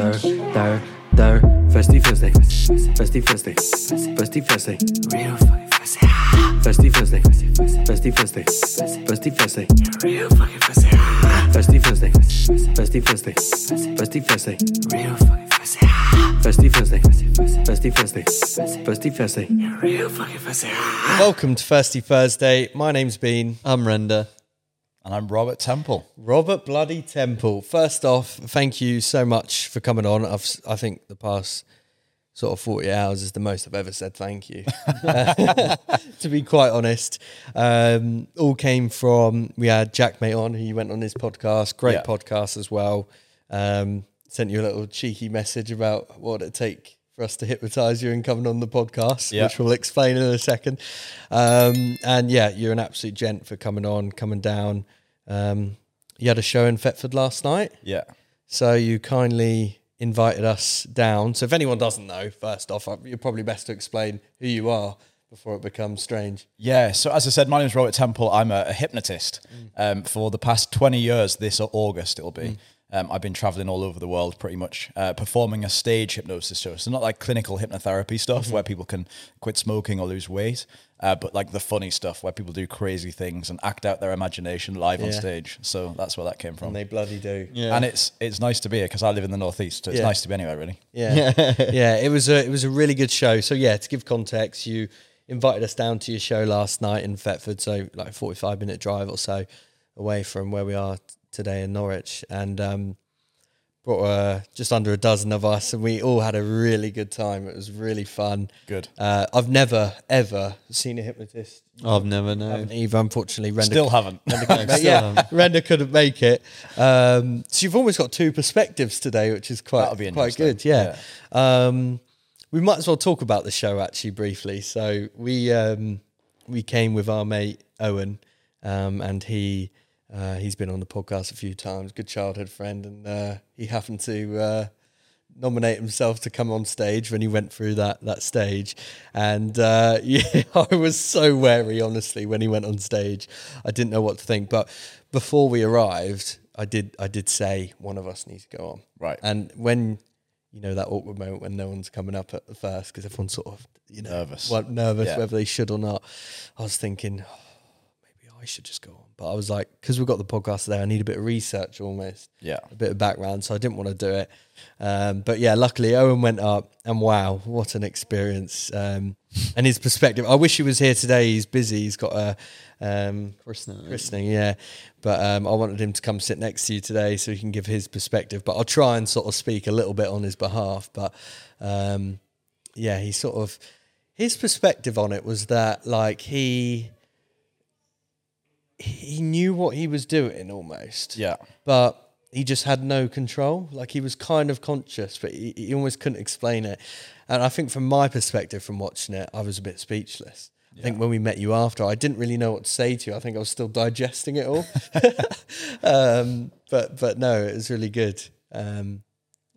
Thur, thur, thur. Festy Thursday. Festy Thursday. Festy Thursday. Real fucking Thursday. Festy Thursday. Festy Thursday. Festy Thursday. Real fucking Thursday. Festy Thursday. Festy Thursday. Festy Thursday. Real fucking Thursday. Festy Thursday. Festy Thursday. Festy Thursday. Real fucking Thursday. Welcome to Thirsty Thursday. My name's Bean. I'm Render. And I'm Robert Temple. Robert Bloody Temple. First off, thank you so much for coming on. I've, I think the past sort of 40 hours is the most I've ever said thank you. to be quite honest, um, all came from, we had Jack Mate on, who went on his podcast, great Yeah. podcast as well. Um, sent you a little cheeky message about what it'd take for us to hypnotize you and coming on the podcast, Yeah. which we'll explain in a second. Um, and yeah, you're an absolute gent for coming on, coming down. Um, you had a show in Thetford last night. Yeah. So you kindly invited us down. So if anyone doesn't know, first off, uh, you're probably best to explain who you are before it becomes strange. Yeah. So, as I said, my name is Robert Temple. I'm a, a hypnotist. Um, for the past 20 years, this August it'll be. Um, I've been traveling all over the world pretty much, uh, performing a stage hypnosis show. So, not like clinical hypnotherapy stuff where people can quit smoking or lose weight, uh, but like the funny stuff where people do crazy things and act out their imagination live on stage. So, that's where that came from. And they bloody do. Yeah. And it's it's nice to be here because I live in the northeast, so it's Yeah. nice to be anywhere really. Yeah. yeah. It was a it was a really good show. So yeah, to give context, you invited us down to your show last night in Thetford, so like a 45 minute drive or so away from where we are t- today in Norwich. And um brought uh, just under a dozen of us and we all had a really good time. It was really fun. Good. Uh, I've never ever seen a hypnotist. I've never known. Haven't either, unfortunately. Render Still haven't. but yeah, Render couldn't make it. Um, so you've almost got two perspectives today, which is quite be quite interesting. good. Yeah. Um, we might as well talk about the show actually briefly. So we um, we came with our mate Owen, um, and he uh, he's been on the podcast a few times. Good childhood friend, and uh, he happened to. Uh, nominate himself to come on stage when he went through that that stage and uh yeah i was so wary honestly when he went on stage i didn't know what to think but before we arrived i did i did say one of us needs to go on Right. and when you know that awkward moment when no one's coming up at the first because everyone's sort of you know Nervous. well, nervous Yeah. whether they should or not i was thinking oh, i should just go on but i was like because we've got the podcast there i need a bit of research almost Yeah. a bit of background, so I didn't want to do it. Um, but yeah, luckily Owen went up, and wow, what an experience! Um, and his perspective. I wish he was here today. He's busy. He's got a um, Christening. christening, yeah. But um, I wanted him to come sit next to you today so he can give his perspective. But I'll try and sort of speak a little bit on his behalf. But um, yeah, he sort of his perspective on it was that like he he knew what he was doing almost Yeah. but he just had no control. Like he was kind of conscious, but he, he almost couldn't explain it. And I think from my perspective, from watching it, I was a bit speechless. I think when we met you after, I didn't really know what to say to you. I think I was still digesting it all. um, but but no, it was really good. Um,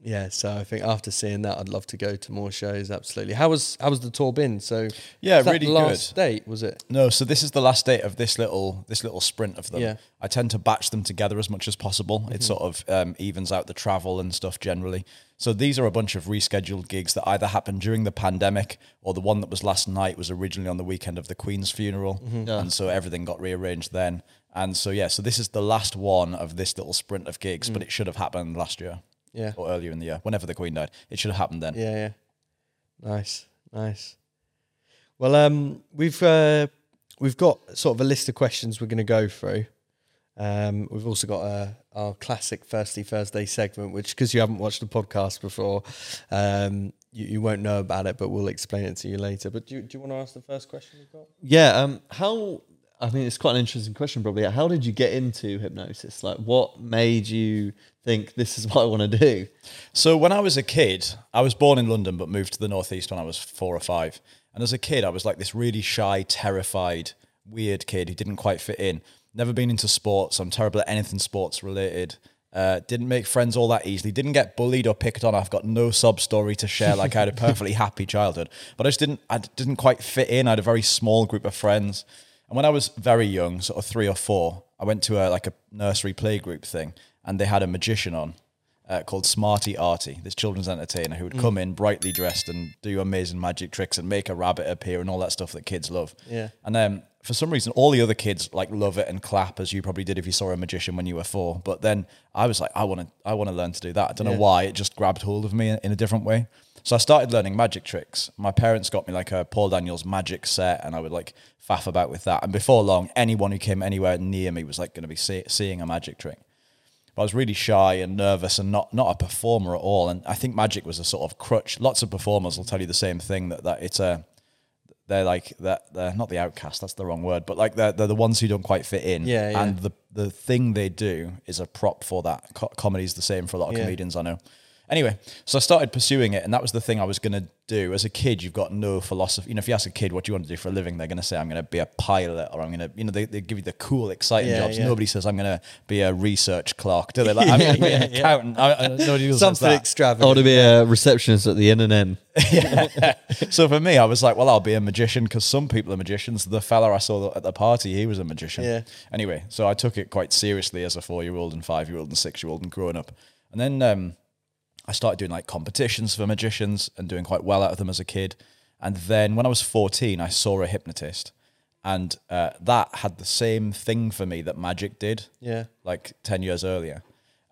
yeah, so I think after seeing that, I'd love to go to more shows. Absolutely. How was how was the tour been? So Yeah, was really the last good. date was it? No, so this is the last date of this little this little sprint of them. Yeah. I tend to batch them together as much as possible. It mm-hmm. sort of um, evens out the travel and stuff generally. So these are a bunch of rescheduled gigs that either happened during the pandemic or the one that was last night was originally on the weekend of the Queen's funeral, mm-hmm. and so everything got rearranged then. And so yeah, so this is the last one of this little sprint of gigs, but mm. it should have happened last year Yeah. or earlier in the year, whenever the Queen died. It should have happened then. Yeah, yeah. Nice, nice. Well, um, we've uh, we've got sort of a list of questions we're going to go through. Um, we've also got uh, our classic Thirsty Thursday segment, which because you haven't watched the podcast before, um, you, you won't know about it, but we'll explain it to you later. But do you, do you want to ask the first question we've got? Yeah. Um. How? I mean, it's quite an interesting question. Probably. How did you get into hypnosis? Like, what made you think this is what I want to do? So when I was a kid, I was born in London but moved to the northeast when I was four or five. And as a kid, I was like this really shy, terrified, weird kid who didn't quite fit in. Never been into sports. I'm terrible at anything sports related. Uh, didn't make friends all that easily. Didn't get bullied or picked on. I've got no sob story to share. Like I had a perfectly happy childhood, but I just didn't. I didn't quite fit in. I had a very small group of friends. And when I was very young, sort of three or four, I went to a like a nursery playgroup thing, and they had a magician on, uh, called Smarty Artie, this children's entertainer who would come in brightly dressed and do amazing magic tricks and make a rabbit appear and all that stuff that kids love. Yeah. And then for some reason, all the other kids like love it and clap as you probably did if you saw a magician when you were four. But then I was like, I want to, I want to learn to do that. I don't know why. It just grabbed hold of me in, in a different way. So I started learning magic tricks. My parents got me like a Paul Daniels magic set, and I would like faff about with that. And before long, anyone who came anywhere near me was like going to be see- seeing a magic trick. But I was really shy and nervous and not not a performer at all. And I think magic was a sort of crutch. Lots of performers will tell you the same thing that that it's a they're like that they're not the outcast. That's the wrong word, but like they're they're the ones who don't quite fit in. Yeah, yeah. And the the thing they do is a prop for that. Co- comedy's the same for a lot of Yeah. comedians I know. Anyway, so I started pursuing it, and that was the thing I was going to do. As a kid, you've got no philosophy. You know, if you ask a kid what do you want to do for a living, they're going to say, "I'm going to be a pilot," or "I'm going to," you know, they, they give you the cool, exciting Yeah, jobs. yeah. Nobody says, "I'm going to be a research clerk," do they? Like, I'm going to be an accountant. I, I, nobody Something that. I extravagant. want to be a receptionist at the N and N. so for me, I was like, well, I'll be a magician because some people are magicians. The fella I saw at the party, he was a magician. Yeah. Anyway, so I took it quite seriously as a four-year-old and five-year-old and six-year-old and growing up. And then um, I started doing like competitions for magicians and doing quite well out of them as a kid. And then when I was 14, I saw a hypnotist. And uh, that had the same thing for me that magic did Yeah. like 10 years earlier.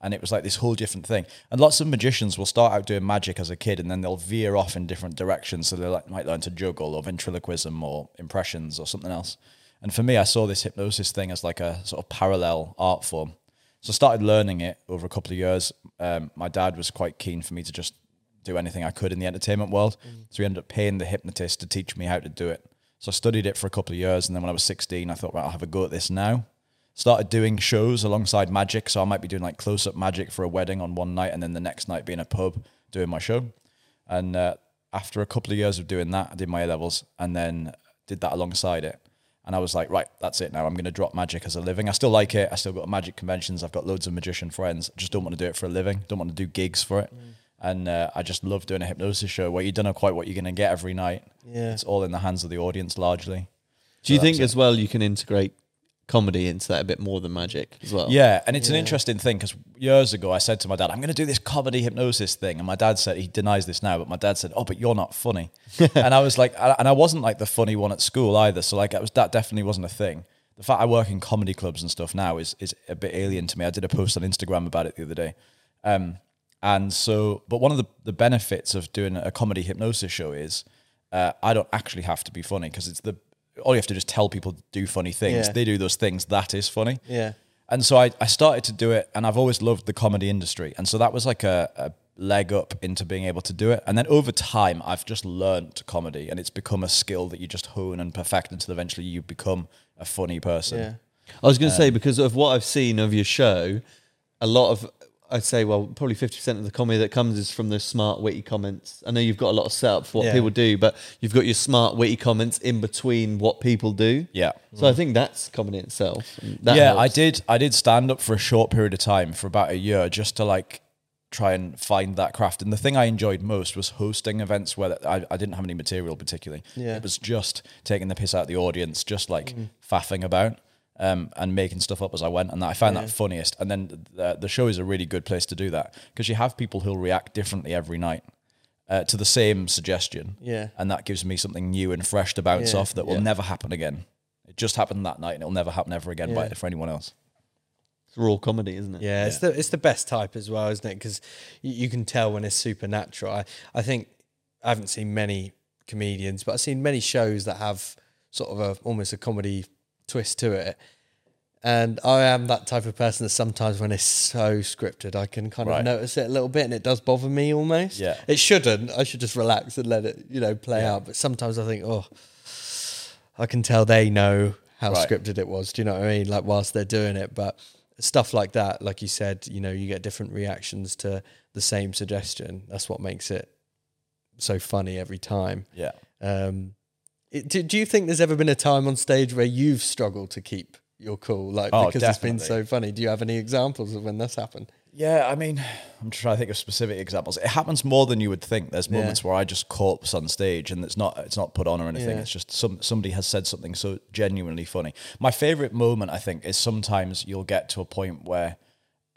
And it was like this whole different thing. And lots of magicians will start out doing magic as a kid and then they'll veer off in different directions. So they like, might learn to juggle or ventriloquism or impressions or something else. And for me, I saw this hypnosis thing as like a sort of parallel art form. So I started learning it over a couple of years. Um, my dad was quite keen for me to just do anything I could in the entertainment world. So we ended up paying the hypnotist to teach me how to do it. So I studied it for a couple of years. And then when I was 16, I thought, right, I'll have a go at this now started doing shows alongside magic. So I might be doing like close up magic for a wedding on one night, and then the next night being a pub doing my show. And uh, after a couple of years of doing that, I did my A levels and then did that alongside it. And I was like, right, that's it now. I'm going to drop magic as a living. I still like it. I still got magic conventions. I've got loads of magician friends. I just don't want to do it for a living. Don't want to do gigs for it. And uh, I just love doing a hypnosis show where you don't know quite what you're going to get every night. Yeah. It's all in the hands of the audience largely. Do you So think that's as well you can integrate comedy into that a bit more than magic as well? Yeah, and it's an interesting thing because years ago I said to my dad, "I'm going to do this comedy hypnosis thing," and my dad said he denies this now, but my dad said, "Oh, but you're not funny," and I was like, and I wasn't like the funny one at school either, so like it was that definitely wasn't a thing. The fact I work in comedy clubs and stuff now is is a bit alien to me. I did a post on Instagram about it the other day. Um, and so, but one of the, the benefits of doing a comedy hypnosis show is uh, I don't actually have to be funny because it's the all you have to do is tell people to do funny things. Yeah. They do those things. That is funny. Yeah. And so I, I started to do it, and I've always loved the comedy industry. And so that was like a, a leg up into being able to do it. And then over time, I've just learned comedy, and it's become a skill that you just hone and perfect until eventually you become a funny person. Yeah. I was going to say um, because of what I've seen of your show, a lot of I'd say well probably fifty percent of the comedy that comes is from those smart witty comments. I know you've got a lot of setup for what Yeah. people do, but you've got your smart witty comments in between what people do. Yeah. So I think that's comedy in itself. that yeah, I did. I did stand up for a short period of time for about a year, just to like try and find that craft. And the thing I enjoyed most was hosting events where I, I didn't have any material particularly. Yeah. It was just taking the piss out of the audience, just like mm. faffing about. Um, and making stuff up as I went, and that I found that funniest. And then the, the show is a really good place to do that because you have people who'll react differently every night uh, to the same suggestion, Yeah. and that gives me something new and fresh to bounce Yeah. off that will never happen again. It just happened that night, and it'll never happen ever again by, for anyone else. It's raw comedy, isn't it? Yeah, it's the it's the best type as well, isn't it? Because you, you can tell when it's supernatural. I, I think I haven't seen many comedians, but I've seen many shows that have sort of a almost a comedy twist to it. And I am that type of person that sometimes when it's so scripted, I can kind of Right. notice it a little bit, and it does bother me almost. Yeah. it shouldn't. I should just relax and let it, you know, play out. But sometimes I think, oh, I can tell they know how Right. scripted it was. Do you know what I mean? Like whilst they're doing it, but stuff like that, like you said, you know, you get different reactions to the same suggestion. That's what makes it so funny every time. Yeah. Um, it, do, do you think there's ever been a time on stage where you've struggled to keep your cool, like Oh, because it's been so funny? Do you have any examples of when this happened? Yeah, I mean, I'm trying to think of specific examples. It happens more than you would think. There's Yeah. moments where I just corpse on stage, and it's not it's not put on or anything. Yeah. It's just some somebody has said something so genuinely funny. My favorite moment, I think, is sometimes you'll get to a point where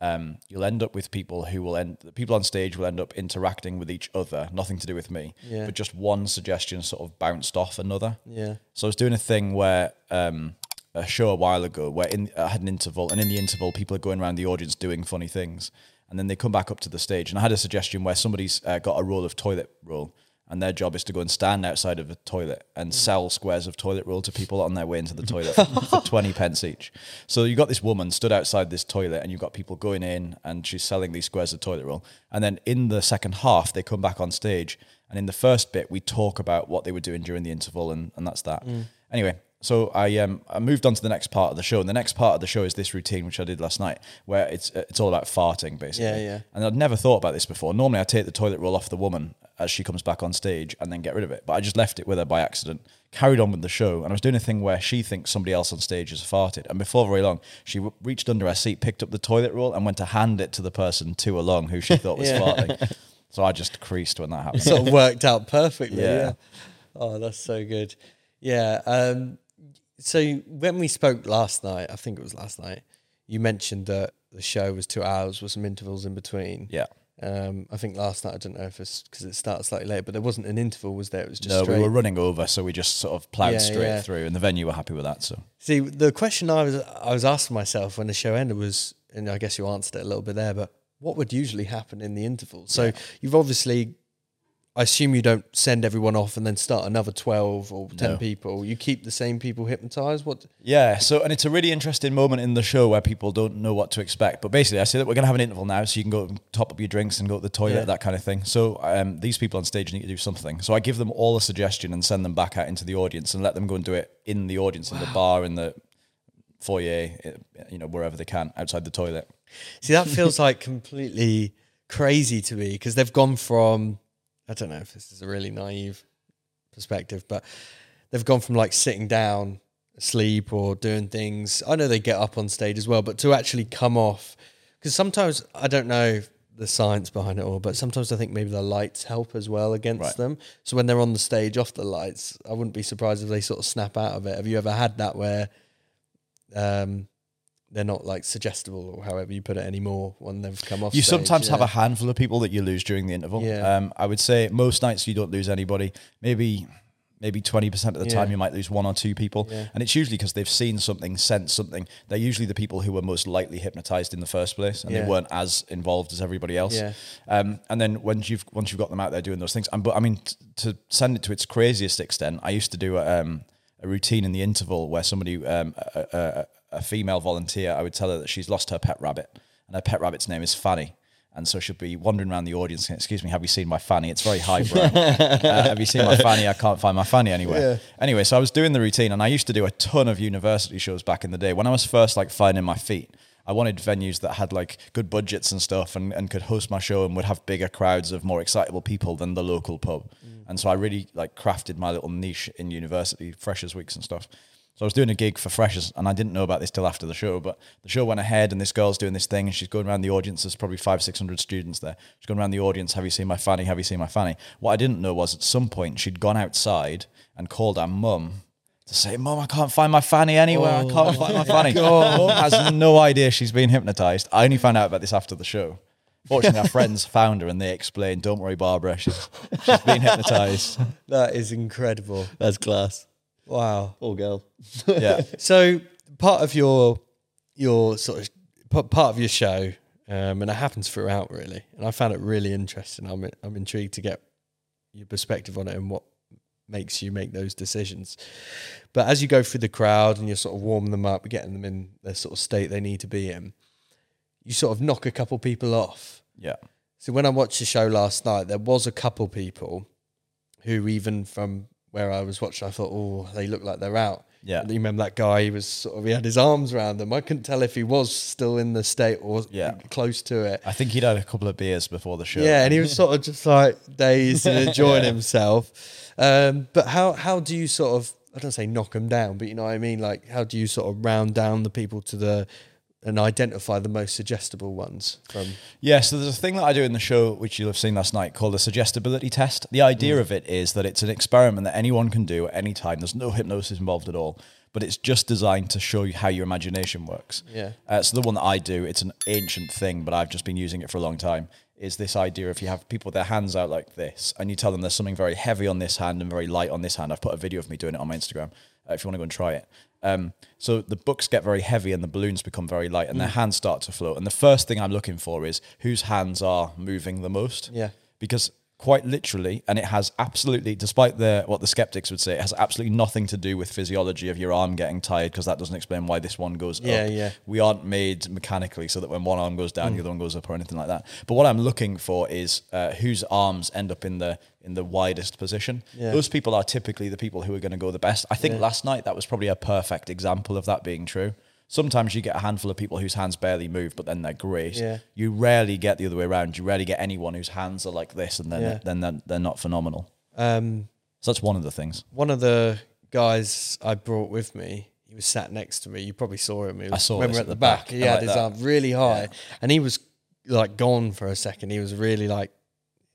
um, you'll end up with people who will end the people on stage will end up interacting with each other, nothing to do with me, Yeah. but just one suggestion sort of bounced off another. Yeah. So I was doing a thing where um, a show a while ago where in, I had an interval, and in the interval, people are going around the audience doing funny things, and then they come back up to the stage. And I had a suggestion where somebody's uh, got a roll of toilet roll, and their job is to go and stand outside of a toilet and sell squares of toilet roll to people on their way into the toilet for 20 pence each. So you got this woman stood outside this toilet, and you've got people going in, and she's selling these squares of toilet roll. And then in the second half, they come back on stage, and in the first bit, we talk about what they were doing during the interval, and, and that's that. Anyway, so I um I moved on to the next part of the show, and the next part of the show is this routine which I did last night, where it's it's all about farting basically. Yeah, yeah. And I'd never thought about this before. Normally, I take the toilet roll off the woman as she comes back on stage and then get rid of it, but I just left it with her by accident. Carried on with the show, and I was doing a thing where she thinks somebody else on stage has farted, and before very long, she w- reached under her seat, picked up the toilet roll, and went to hand it to the person two along who she thought was Yeah. farting. So I just creased when that happened. sort of worked out perfectly. Yeah. Yeah. Oh, that's so good. Yeah. Um, so when we spoke last night, I think it was last night, you mentioned that the show was two hours with some intervals in between. yeah. Um, I think last night I don't know if it's because it started slightly late, but there wasn't an interval, was there? It was just No, straight. we were running over, so we just sort of plowed Yeah, straight yeah. through, and the venue were happy with that. So See, the question I was I was asking myself when the show ended was, and I guess you answered it a little bit there, but what would usually happen in the interval? So you've obviously, I assume you don't send everyone off and then start another twelve or ten No. people. You keep the same people hypnotized. What? Yeah, so and it's a really interesting moment in the show where people don't know what to expect. But basically, I say that we're going to have an interval now, so you can go and top up your drinks and go to the toilet, Yeah. that kind of thing. So um, these people on stage need to do something. So I give them all a suggestion and send them back out into the audience and let them go and do it in the audience, in the bar, in the foyer, eh, you know, wherever they can, outside the toilet. See, that feels like completely crazy to me because they've gone from I don't know if this is a really naive perspective, but they've gone from like sitting down, asleep, or doing things. I know they get up on stage as well, but to actually come off because sometimes I don't know the science behind it all, but sometimes I think maybe the lights help as well against Right. them. So when they're on the stage off the lights, I wouldn't be surprised if they sort of snap out of it. Have you ever had that where um, they're not like suggestible or however you put it anymore when they've come off? You stage, sometimes have a handful of people that you lose during the interval. Yeah. Um, I would say most nights you don't lose anybody. Maybe maybe 20% of the time you might lose one or two people. Yeah. And it's usually because they've seen something, sensed something. They're usually the people who were most likely hypnotized in the first place and Yeah. they weren't as involved as everybody else. Yeah. Um, and then once you've once you've got them out there doing those things, and but I mean t- to send it to its craziest extent, I used to do a, um, a routine in the interval where somebody, um, a, a, a female volunteer, I would tell her that she's lost her pet rabbit, and her pet rabbit's name is Fanny. And so she'll be wandering around the audience. saying, Excuse me, have you seen my fanny? It's very highbrow. uh, have you seen my fanny? I can't find my fanny anywhere. Anyway, so I was doing the routine, and I used to do a ton of university shows back in the day. When I was first like finding my feet, I wanted venues that had like good budgets and stuff, and, and could host my show and would have bigger crowds of more excitable people than the local pub. And so I really like crafted my little niche in university freshers weeks and stuff. So I was doing a gig for freshers, and I didn't know about this till after the show. But the show went ahead, and this girl's doing this thing, and she's going around the audience. There's probably five, six hundred students there. She's going around the audience. Have you seen my fanny? Have you seen my fanny? What I didn't know was at some point she'd gone outside and called her mum to say, "Mum, I can't find my fanny anywhere. I oh can't find my fanny." Mum has no idea she's been hypnotized. I only found out about this after the show. Fortunately, our friends found her and they explained, "Don't worry, Barbara. She's she's been hypnotized." That is incredible. That's class. Wow. Poor girl. Yeah. So part of your your sort of part of your show, um, and it happens throughout really, and I found it really interesting. I'm I'm intrigued to get your perspective on it and what makes you make those decisions. But as you go through the crowd and you're sort of warming them up, getting them in the sort of state they need to be in, you sort of knock a couple people off. Yeah. So when I watched the show last night, there was a couple people who, even from where I was watching, I thought, oh, they look like they're out. Yeah. And you remember that guy? He was sort of he had his arms around them. I couldn't tell if he was still in the state or Yeah. close to it. I think he'd had a couple of beers before the show. Yeah, and he was sort of just like dazed and enjoying himself. Um, but how how do you sort of I don't say knock them down, but you know what I mean? Like how do you sort of round down the people to the and identify the most suggestible ones from Yeah, so there's a thing that I do in the show, which you'll have seen last night, called a suggestibility test. The idea of it is that it's an experiment that anyone can do at any time. There's no hypnosis involved at all. but it's just designed to show you how your imagination works. Yeah. Uh, so the one that I do, it's an ancient thing, but I've just been using it for a long time. Is this idea if you have people with their hands out like this, and you tell them there's something very heavy on this hand and very light on this hand. I've put a video of me doing it on my Instagram. Uh, if you want to go and try it. Um, so the books get very heavy and the balloons become very light, and their mm. hands start to float. And the first thing I'm looking for is whose hands are moving the most. Yeah. Because quite literally, and it has absolutely, despite the what the skeptics would say, it has absolutely nothing to do with physiology of your arm getting tired because that doesn't explain why this one goes Yeah, up. yeah. We aren't made mechanically so that when one arm goes down, the other one goes up or anything like that. But what I'm looking for is uh, whose arms end up in the in the widest position. Yeah. Those people are typically the people who are going to go the best. I think last night that was probably a perfect example of that being true. Sometimes you get a handful of people whose hands barely move, but then they're great. Yeah. You rarely get the other way around. You rarely get anyone whose hands are like this, and then Yeah. then they're, they're not phenomenal. Um, So that's one of the things. one of the guys I brought with me, he was sat next to me. You probably saw him. Was, saw when we were at the back. back. He I had like his that. arm really high, and he was like gone for a second. He was really like,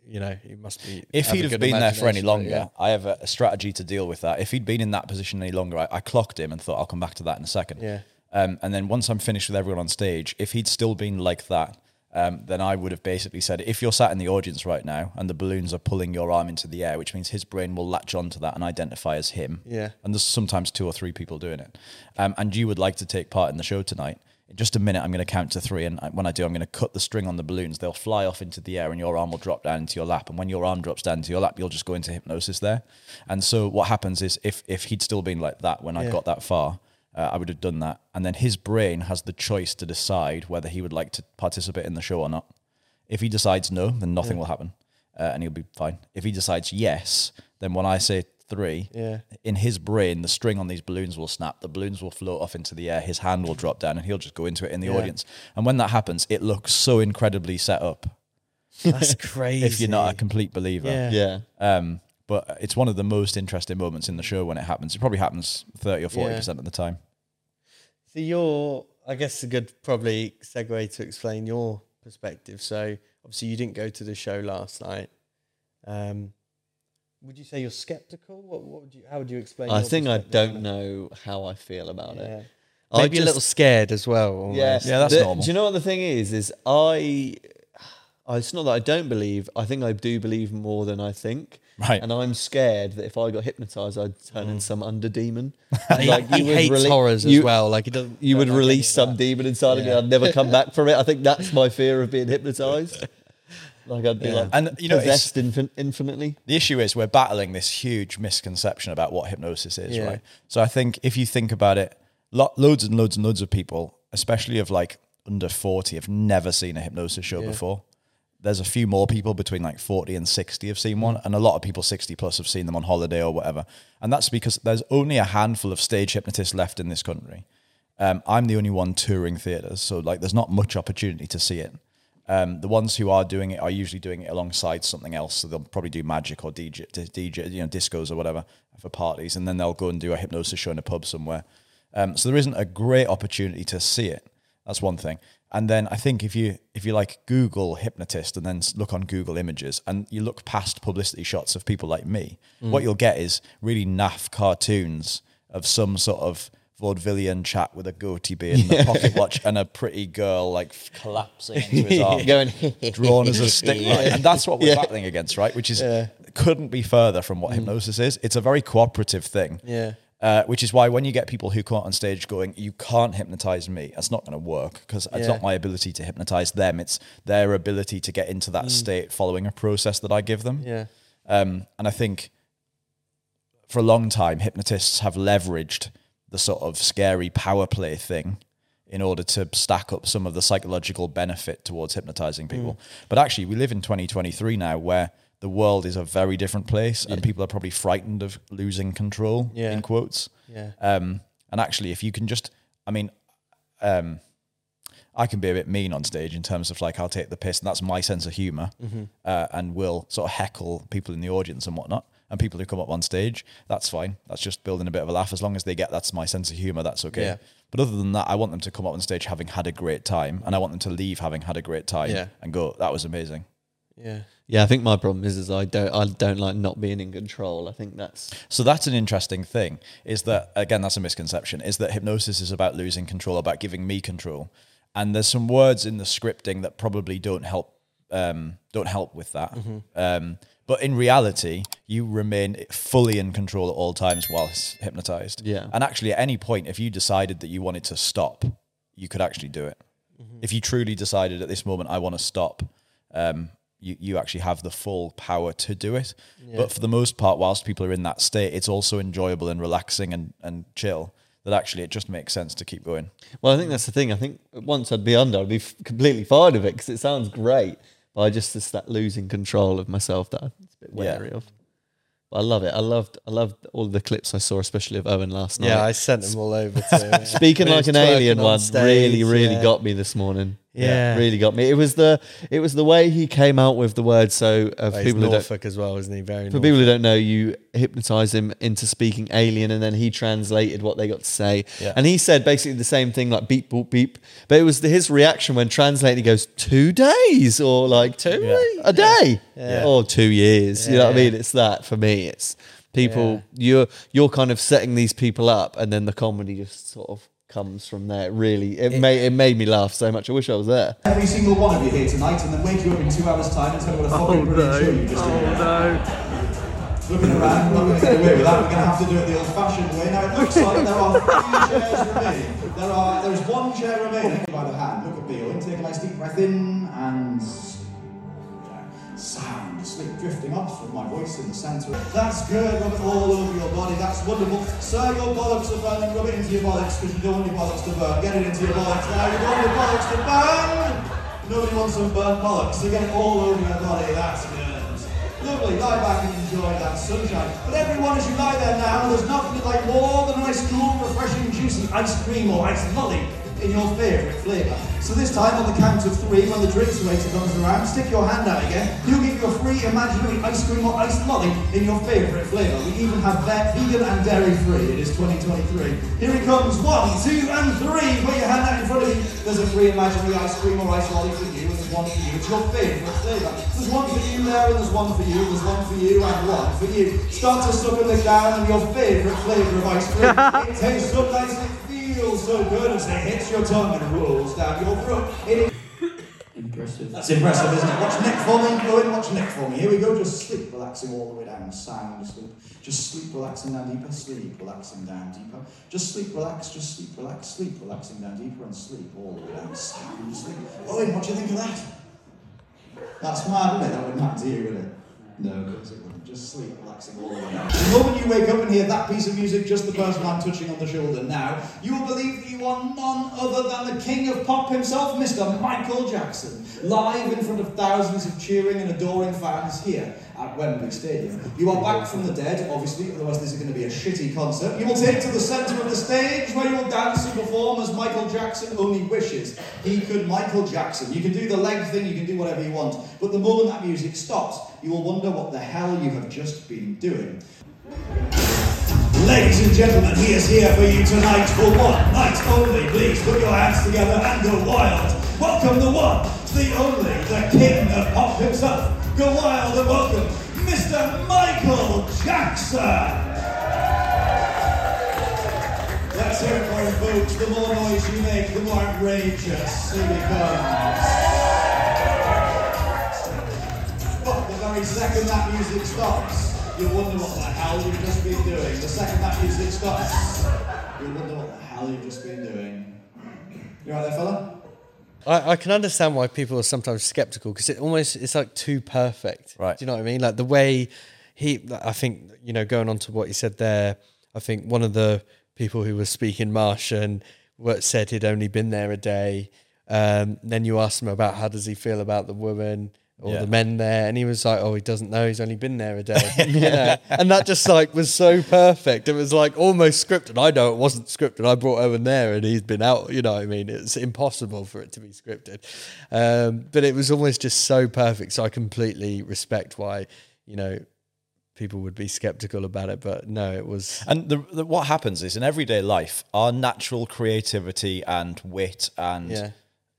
you know, he must be. If he'd have been there for any longer, yeah. I have a, a strategy to deal with that. If he'd been in that position any longer, I, I clocked him and thought I'll come back to that in a second. Yeah. Um, and then once I'm finished with everyone on stage, if he'd still been like that, um, then I would have basically said, if you're sat in the audience right now and the balloons are pulling your arm into the air, which means his brain will latch onto that and identify as him. Yeah. And there's sometimes two or three people doing it. Um, and you would like to take part in the show tonight. In just a minute, I'm going to count to three. And I- when I do, I'm going to cut the string on the balloons. They'll fly off into the air and your arm will drop down into your lap. And when your arm drops down into your lap, you'll just go into hypnosis there. And so what happens is if, if he'd still been like that when I Yeah. got that far, uh, I would have done that. And then his brain has the choice to decide whether he would like to participate in the show or not. If he decides no, then nothing will happen uh, and he'll be fine. If he decides yes, then when I say three, Yeah. in his brain, the string on these balloons will snap, the balloons will float off into the air, his hand will drop down, and he'll just go into it in the Yeah. audience. And when that happens, it looks so incredibly set up that's crazy. if you're not a complete believer. Yeah. Yeah. Um, but it's one of the most interesting moments in the show when it happens. It probably happens 30 or 40% of the time. So your, I guess, a good probably segue to explain your perspective. So obviously you didn't go to the show last night. Um, would you say you're skeptical? What, what would you? How would you explain? I think I don't know how I feel about Yeah. it. I Maybe a little scared as well. almost. Yes. Yeah, that's The- normal. Do you know what the thing is? Is I, I- it's not that I don't believe. I think I do believe more than I think. Right. And I'm scared that if I got hypnotized, I'd turn into some underdemon. He, he hates rele- horrors you- as well. Like he doesn't. You would like release some that. demon inside of me. I'd never come back from it. I think that's my fear of being hypnotized. Like I'd be Yeah. like And, you know, it's- possessed infin- infinitely. The issue is we're battling this huge misconception about what hypnosis is, Yeah. right? So I think if you think about it, lo- loads and loads and loads of people, especially of like under 40, have never seen a hypnosis show Yeah. before. There's a few more people between like 40 and 60 have seen one, and a lot of people 60 plus have seen them on holiday or whatever. And that's because there's only a handful of stage hypnotists left in this country. Um, I'm the only one touring theaters, so like there's not much opportunity to see it. Um, the ones who are doing it are usually doing it alongside something else. So they'll probably do magic or DJ, DJ you know, discos or whatever for parties, and then they'll go and do a hypnosis show in a pub somewhere. Um, so there isn't a great opportunity to see it. That's one thing. And then I think if you if you like Google hypnotist and then look on Google Images and you look past publicity shots of people like me, mm. what you'll get is really naff cartoons of some sort of vaudevillian chat with a goatee beard and a pocket watch and a pretty girl like collapsing into his Going, drawn as a stick line. And that's what we're Yeah. battling against, right? Which is Yeah. couldn't be further from what mm. hypnosis is. It's a very cooperative thing. Yeah. Uh, which is why when you get people who come out on stage going, you can't hypnotize me, that's not going to work because it's Yeah. not my ability to hypnotize them. It's their ability to get into that state following a process that I give them. Yeah. Um, and I think for a long time, hypnotists have leveraged the sort of scary power play thing in order to stack up some of the psychological benefit towards hypnotizing people. But actually, we live in 2023 now where the world is a very different place and people are probably frightened of losing control, Yeah. in quotes. Yeah. Um, and actually, if you can just, I mean, um, I can be a bit mean on stage in terms of like I'll take the piss, and that's my sense of humor, uh, and will sort of heckle people in the audience and whatnot, and people who come up on stage. That's fine. That's just building a bit of a laugh. As long as they get that's my sense of humor, that's okay. Yeah. But other than that, I want them to come up on stage having had a great time, and I want them to leave having had a great time Yeah. and go, "That was amazing." Yeah. Yeah, I think my problem is is I don't I don't like not being in control. I think that's So that's an interesting thing. Is that again? That's a misconception. Is that hypnosis is about losing control, about giving me control, and there's some words in the scripting that probably don't help. Um, don't help with that. Um, but in reality, you remain fully in control at all times whilst hypnotized. Yeah. And actually, at any point, if you decided that you wanted to stop, you could actually do it. If you truly decided at this moment, I want to stop, um, you, you actually have the full power to do it. But for the most part, whilst people are in that state, it's also enjoyable and relaxing and, and chill. That actually it just makes sense to keep going. well. I think that's the thing. I think once I'd be under, I'd be f- completely fine with it because it sounds great. But I just it's that losing control of myself that I'm a bit Yeah. wary of. But I love it. I loved I loved all the clips I saw, especially of Owen last night. Yeah, I sent them all over to him. Speaking like an alien twerking on one stage, really, really yeah. got me this morning. Yeah. really got me. It was the it was the way he came out with the word. So uh, Oh, for he's people who don't Norfolk as well, isn't he? Very for people who don't know, you hypnotize him into speaking alien, and then he translated what they got to say. Yeah. And he said basically the same thing, like beep boop beep. But it was the, his reaction when translated. He goes two days or like two Yeah. a day Yeah. or two years. You know what I mean? It's that for me. It's people. You're you're kind of setting these people up, and then the comedy just sort of comes from there. Really, it, made it made me laugh so much. I wish I was there. Every single one of you here tonight, and then wake you up in two hours' time and tell you what a fucking oh, brilliant show you just did. Oh, Looking around, we're not going to get away with that. We're going to have to do it the old-fashioned way. Now it looks like there are three chairs remaining. There are. There's one chair remaining. By the hand, look at me. Owen. Take a nice deep breath in and sound, sleep drifting off with my voice in the centre. That's good, rub it all over your body, that's wonderful. Sir, your bollocks are burning, rub it into your bollocks because you don't want your bollocks to burn. Get it into your bollocks now, you don't want your bollocks to burn! Nobody wants some burnt bollocks, so get it all over your body, that's good. Lovely, lie back and enjoy that sunshine. But everyone, as you lie there now, there's nothing like more than a nice, cool, refreshing, juicy ice cream or ice lolly in your favourite flavour. So this time, on the count of three, when the drinks waiter comes around, stick your hand out again. He'll give you a free imaginary ice cream or ice lolly in your favourite flavour. We even have that vegan and dairy free. It is 2023. Here he comes. One, two, and three. Put your hand out in front of you. There's a free imaginary ice cream or ice lolly for you, and there's one for you. It's your favourite flavour. There's one for you there, and there's one for you. There's one for you, and one for you. Start to suck and lick down on your favourite flavour of ice cream. it tastes so nice. Feels so good as it hits your tongue and rolls down your throat. It is impressive. That's impressive, isn't it? Watch Nick for me. Go in, watch Nick for me. Here we go. Just sleep, relaxing all the way down. Sound asleep. Just sleep, relaxing down deeper. Sleep, relaxing down deeper. Just sleep, relax. Just sleep, relax. Sleep, relaxing down deeper, and sleep all the way down. Sound asleep. Owen, what do you think of that? That's mad, isn't it? That wouldn't happen to you, would it? No, of course it wouldn't. Just sleep, relaxing all the way. The moment you wake up and hear that piece of music, just the person I'm touching on the shoulder now, you will believe that you are none other than the king of pop himself, Mr. Michael Jackson, live in front of thousands of cheering and adoring fans here at Wembley Stadium. You are back from the dead, obviously, otherwise this is going to be a shitty concert. You will take to the centre of the stage where you will dance and perform as Michael Jackson only wishes. He could Michael Jackson. You can do the leg thing, you can do whatever you want, but the moment that music stops, you will wonder what the hell you have just been doing. Ladies and gentlemen, he is here for you tonight for one night only. Please put your hands together and go wild. Welcome the one, the only, the king of pop himself. Go wild and welcome Mr. Michael Jackson. Let's hear it for him, folks. The more noise you make, the more outrageous he becomes. The second that music stops, you'll wonder what the hell you've just been doing. The second that music stops, you'll wonder what the hell you've just been doing. You right there, fella? I, I can understand why people are sometimes skeptical because it almost it's like too perfect. Right. Do you know what I mean? Like the way he, I think you know, going on to what he said there, I think one of the people who was speaking Martian what said he'd only been there a day. Um, then you asked him about how does he feel about the woman or Yeah. the men there, and he was like, "Oh, he doesn't know. He's only been there a day." you know? And that just like was so perfect. It was like almost scripted. I know it wasn't scripted. I brought Owen there, and he's been out. You know, what I mean, it's impossible for it to be scripted. Um, but it was almost just so perfect. So I completely respect why you know people would be skeptical about it. But no, it was. And the, the, what happens is in everyday life, our natural creativity and wit and Yeah.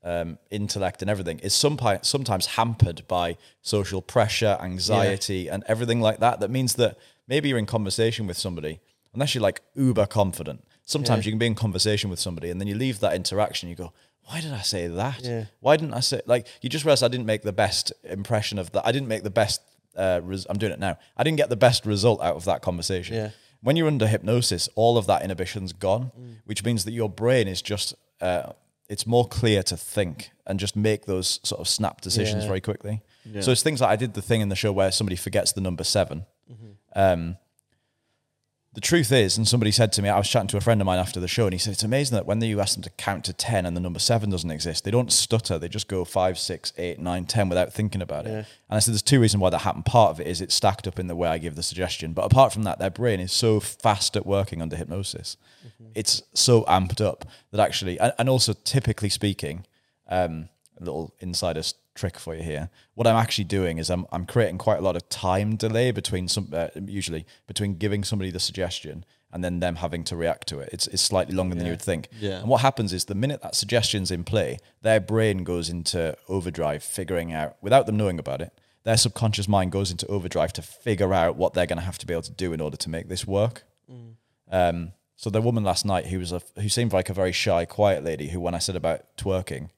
Um, intellect and everything is some, sometimes hampered by social pressure, anxiety, and everything like that. That means that maybe you're in conversation with somebody, unless you're like uber confident. Sometimes you can be in conversation with somebody, and then you leave that interaction. You go, "Why did I say that? Yeah. Why didn't I say like?" You just realize I didn't make the best impression of that. I didn't make the best. Uh, res- I'm doing it now. I didn't get the best result out of that conversation. Yeah. When you're under hypnosis, all of that inhibition's gone, which means that your brain is just. Uh, it's more clear to think and just make those sort of snap decisions Yeah. very quickly. So it's things like I did the thing in the show where somebody forgets the number 7 Um, the truth is, and somebody said to me, I was chatting to a friend of mine after the show, and he said it's amazing that when you ask them to count to ten and the number seven doesn't exist, they don't stutter. They just go five, six, eight, nine, ten without thinking about it. And I said there's two reasons why that happened. Part of it is it's stacked up in the way I give the suggestion, but apart from that, their brain is so fast at working under hypnosis. It's so amped up that actually, and, and also typically speaking, um, a little insider's trick for you here. What I'm actually doing is I'm I'm creating quite a lot of time delay between some uh, usually between giving somebody the suggestion and then them having to react to it. It's it's slightly longer than you would think. Yeah. And what happens is the minute that suggestion's in play, their brain goes into overdrive, figuring out without them knowing about it. Their subconscious mind goes into overdrive to figure out what they're going to have to be able to do in order to make this work. Um, so the woman last night who was a who seemed like a very shy, quiet lady who, when I said about twerking,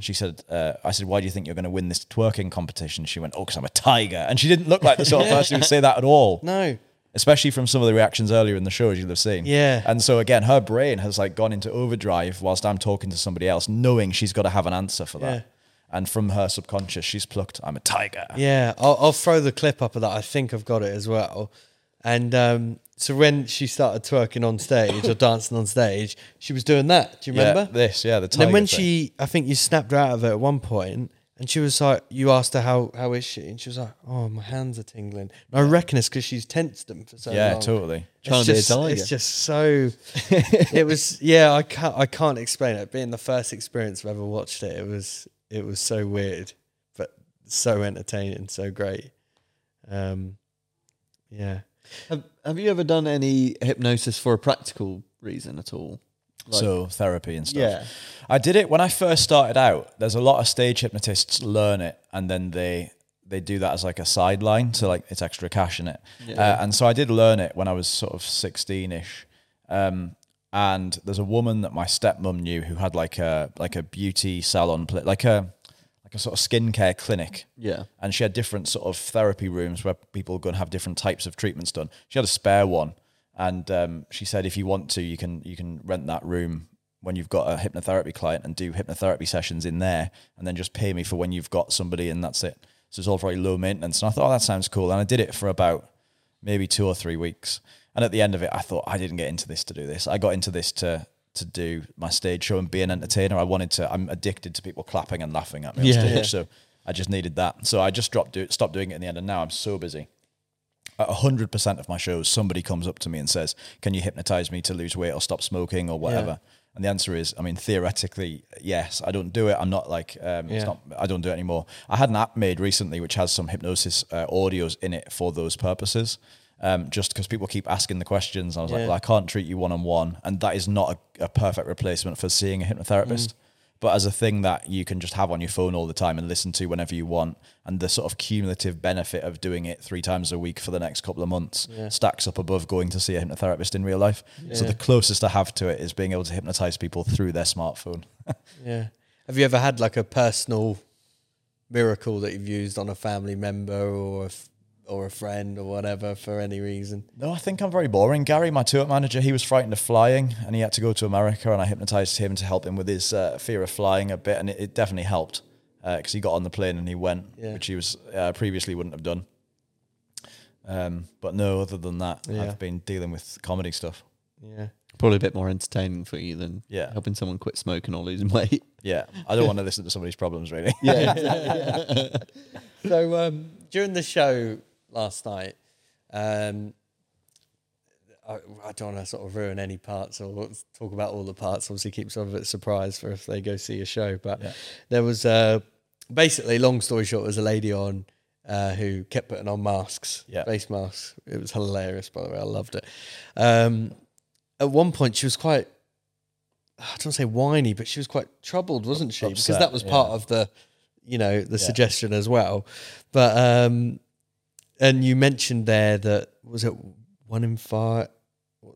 she said, uh, "I said, why do you think you're going to win this twerking competition?" She went, "Oh, because I'm a tiger," and she didn't look like the sort of person who would say that at all. No. Especially from some of the reactions earlier in the show, as you'll have seen. Yeah. And so again, her brain has like gone into overdrive whilst I'm talking to somebody else, knowing she's got to have an answer for that. Yeah. And from her subconscious, she's plucked, "I'm a tiger." Yeah, I'll, I'll throw the clip up of that. I think I've got it as well. And um, so when she started twerking on stage or dancing on stage, she was doing that. Do you Yeah, remember? this? Yeah, the time. And then when thing. she, I think you snapped her out of it at one point, and she was like, you asked her how how is she, and she was like, oh, my hands are tingling. And I reckon it's because she's tensed them for so yeah, long. Yeah, totally. Trying it's to be a just, tiger. It's just so. it was yeah. I can't I can't explain it. Being the first experience I've ever watched it, it was it was so weird, but so entertaining, so great. Um, yeah. Have, have you ever done any hypnosis for a practical reason at all? Like- so therapy and stuff. Yeah. I did it when I first started out. There's a lot of stage hypnotists learn it and then they they do that as like a sideline, so like it's extra cash in it. Uh, and so I did learn it when I was sort of 16ish. Um, and there's a woman that my stepmom knew who had like a like a beauty salon, like a like a sort of skincare clinic Yeah. and she had different sort of therapy rooms where people go and have different types of treatments done. She had a spare one, and um, she said if you want to, you can you can rent that room when you've got a hypnotherapy client and do hypnotherapy sessions in there, and then just pay me for when you've got somebody, and that's it. So it's all very low maintenance. And I thought, oh, that sounds cool, and I did it for about maybe two or three weeks. And at the end of it, I thought I didn't get into this to do this. I got into this to to do my stage show and be an entertainer. I wanted to. I'm addicted to people clapping and laughing at me on stage. Yeah. So I just needed that. So I just dropped do, stopped doing it in the end, and now I'm so busy. At hundred percent of my shows, somebody comes up to me and says, "Can you hypnotize me to lose weight or stop smoking or whatever?" And the answer is, I mean, theoretically, yes. I don't do it. I'm not like, um, Yeah. it's not. I don't do it anymore. I had an app made recently which has some hypnosis uh, audios in it for those purposes. Um, just because people keep asking the questions, I was like, well, I can't treat you one on one, and that is not a, a perfect replacement for seeing a hypnotherapist but as a thing that you can just have on your phone all the time and listen to whenever you want. And the sort of cumulative benefit of doing it three times a week for the next couple of months stacks up above going to see a hypnotherapist in real life. So the closest I have to it is being able to hypnotize people through their smartphone. Yeah. Have you ever had like a personal miracle that you've used on a family member or a, f- or a friend or whatever for any reason? No, I think I'm very boring. Gary, my tour manager, he was frightened of flying and he had to go to America and I hypnotized him to help him with his uh, fear of flying a bit. And it, it definitely helped because he got on the plane and he went, Yeah. which he was uh, previously wouldn't have done. Um, but no, other than that, Yeah. I've been dealing with comedy stuff. Yeah. Probably a bit more entertaining for you than Yeah. helping someone quit smoking or losing weight. Yeah, I don't want to listen to somebody's problems really. Yeah. So um, during the show last night, um, I, I don't want to sort of ruin any parts or talk about all the parts. Obviously, keep some of it a surprise for if they go see a show. But Yeah. there was uh, basically, long story short, there was a lady on uh, who kept putting on masks, Yeah. face masks. It was hilarious, by the way. I loved it. Um, at one point, she was quite. I don't say whiny, but she was quite troubled, wasn't she? because that was part yeah. of the, you know, the suggestion as well. But um, and you mentioned there that was it one in five.